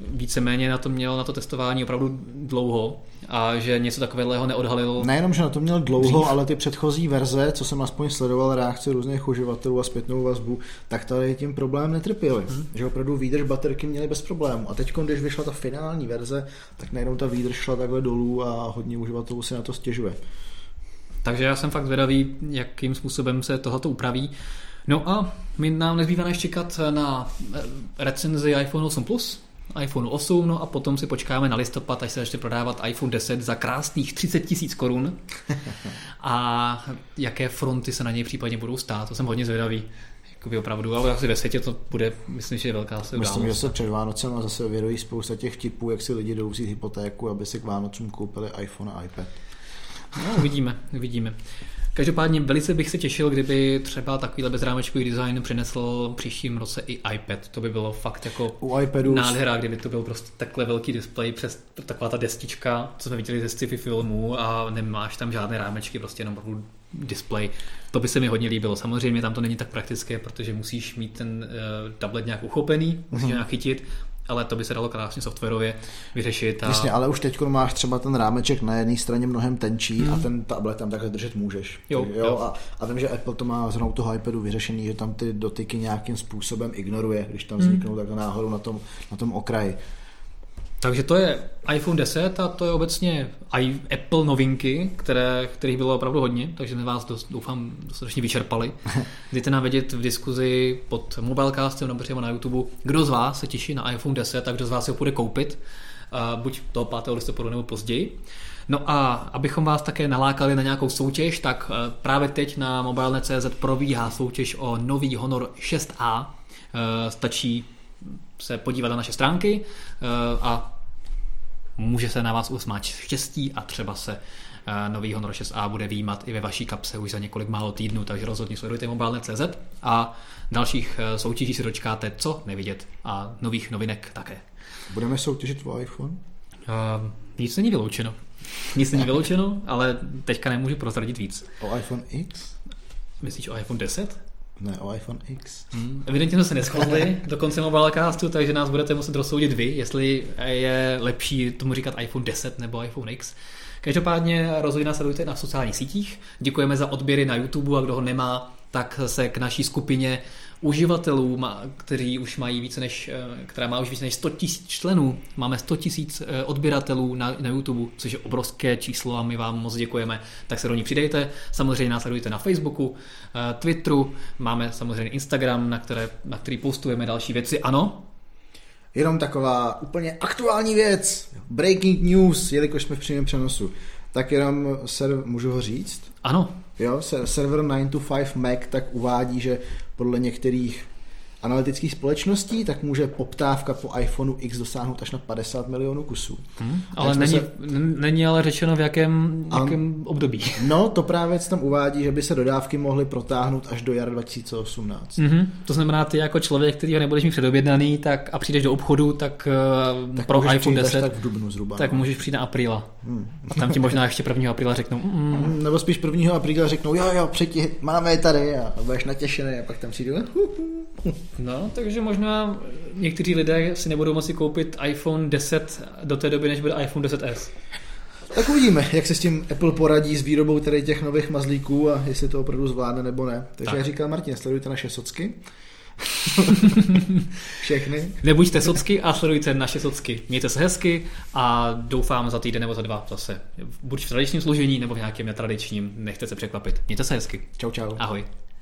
víceméně na to měl na to testování opravdu dlouho a že něco takového neodhalil. Nejenom, že na to měl dlouho, dřív. ale ty předchozí verze, co jsem aspoň sledoval reakce různých uživatelů a zpětnou vazbu, tak tady tím problém netrpěli. Hmm. Že opravdu výdrž baterky měli bez problému. A teď, když vyšla ta finální verze, tak najednou ta výdrž šla takhle dolů a hodně uživatelů se na to stěžuje. Takže já jsem fakt zvědavý, jakým způsobem se tohoto upraví. No a my nám nezbývá než čekat na eh, recenzi iPhone 8 Plus, iPhone 8, no a potom si počkáme na listopad, až se začne prodávat iPhone 10 za krásných 30 tisíc korun. a jaké fronty se na něj případně budou stát. To jsem hodně zvědavý. Jakoby opravdu, ale asi ve světě to bude, myslím, že je velká se Myslím, že se před Vánocem a zase vědojí spousta těch vtipů, jak si lidi jdou vzít hypotéku, aby si k Vánocům koupili iPhone a iPad. No, uvidíme, uvidíme. Každopádně velice bych se těšil, kdyby třeba takovýhle bezrámečkový design přinesl příštím roce i iPad. To by bylo fakt jako U iPadu nádhera, kdyby to byl prostě takhle velký displej přes taková ta destička, co jsme viděli ze sci-fi filmů a nemáš tam žádné rámečky, prostě jenom display. To by se mi hodně líbilo. Samozřejmě tam to není tak praktické, protože musíš mít ten uh, tablet nějak uchopený, musíš mm-hmm. nějak chytit, ale to by se dalo krásně softwarově vyřešit. A... Jasně, ale už teď máš třeba ten rámeček na jedné straně mnohem tenčí hmm. a ten tablet tam takhle držet můžeš. Jo, jo, jo. A, a vím, že Apple to má zrovna toho iPadu vyřešený, že tam ty dotyky nějakým způsobem ignoruje, když tam hmm. vzniknou hmm. takhle náhodou na tom, na tom okraji. Takže to je iPhone 10 a to je obecně i Apple novinky, které, kterých bylo opravdu hodně, takže jsme vás dost, doufám dostatečně vyčerpali. Dejte nám vědět v diskuzi pod Mobilecastem nebo přímo na YouTube, kdo z vás se těší na iPhone 10 a kdo z vás ho půjde koupit, buď toho 5. listopadu nebo později. No a abychom vás také nalákali na nějakou soutěž, tak e, právě teď na mobilne.cz probíhá soutěž o nový Honor 6a. E, stačí se podívat na naše stránky eh, a může se na vás usmát štěstí a třeba se eh, nový Honor 6a bude výjímat i ve vaší kapse už za několik málo týdnů, takže rozhodně sledujte mobilne.cz a dalších eh, soutěží si dočkáte co nevidět a nových novinek také. Budeme soutěžit o iPhone? Uh, nic není vyloučeno. Nic není vyloučeno, ale teďka nemůžu prozradit víc. O iPhone X? Myslíš o iPhone 10? Ne, o iPhone X. Hmm. Evidentně jsme se neschodli do konce Mobilecastu, takže nás budete muset rozsoudit vy, jestli je lepší tomu říkat iPhone 10 nebo iPhone X. Každopádně rozhodně nás sledujte na sociálních sítích. Děkujeme za odběry na YouTube a kdo ho nemá, tak se k naší skupině uživatelů, kteří už mají více než, eh, která má už více než 100 tisíc členů. Máme 100 tisíc eh, odběratelů na, na YouTube, což je obrovské číslo a my vám moc děkujeme. Tak se do ní přidejte. Samozřejmě nás sledujte na Facebooku, eh, Twitteru, máme samozřejmě Instagram, na, které, na který postujeme další věci. Ano, Jenom taková úplně aktuální věc. Breaking news, jelikož jsme v přímém přenosu. Tak jenom se můžu ho říct? Ano. Jo, server 925 Mac tak uvádí, že podle některých analytických společností, tak může poptávka po iPhoneu X dosáhnout až na 50 milionů kusů. Hmm, ale není, se... není ale řečeno v jakém, jakém období. No, to právě tam uvádí, že by se dodávky mohly protáhnout až do jara 2018. Mm-hmm. To znamená, ty jako člověk, který ho nebudeš mít předobjednaný tak a přijdeš do obchodu, tak, eh, tak pro iPhone 10 tak, v dubnu zhruba, tak no. můžeš přijít na apríla. Hmm. A tam ti možná ještě 1. apríla řeknou. Mm. Nebo spíš 1. apríla řeknou, jo, jo, přijď, máme je tady a budeš natěšený a pak tam přijdu. No, takže možná někteří lidé si nebudou moci koupit iPhone 10 do té doby, než bude iPhone 10s. Tak uvidíme, jak se s tím Apple poradí s výrobou tady těch nových mazlíků a jestli to opravdu zvládne nebo ne. Takže tak. jak říkal Martin, sledujte naše socky. Všechny. Nebuďte socky a sledujte naše socky. Mějte se hezky a doufám za týden nebo za dva zase. Buď v tradičním složení nebo v nějakém netradičním. Nechte se překvapit. Mějte se hezky. Čau, čau. Ahoj.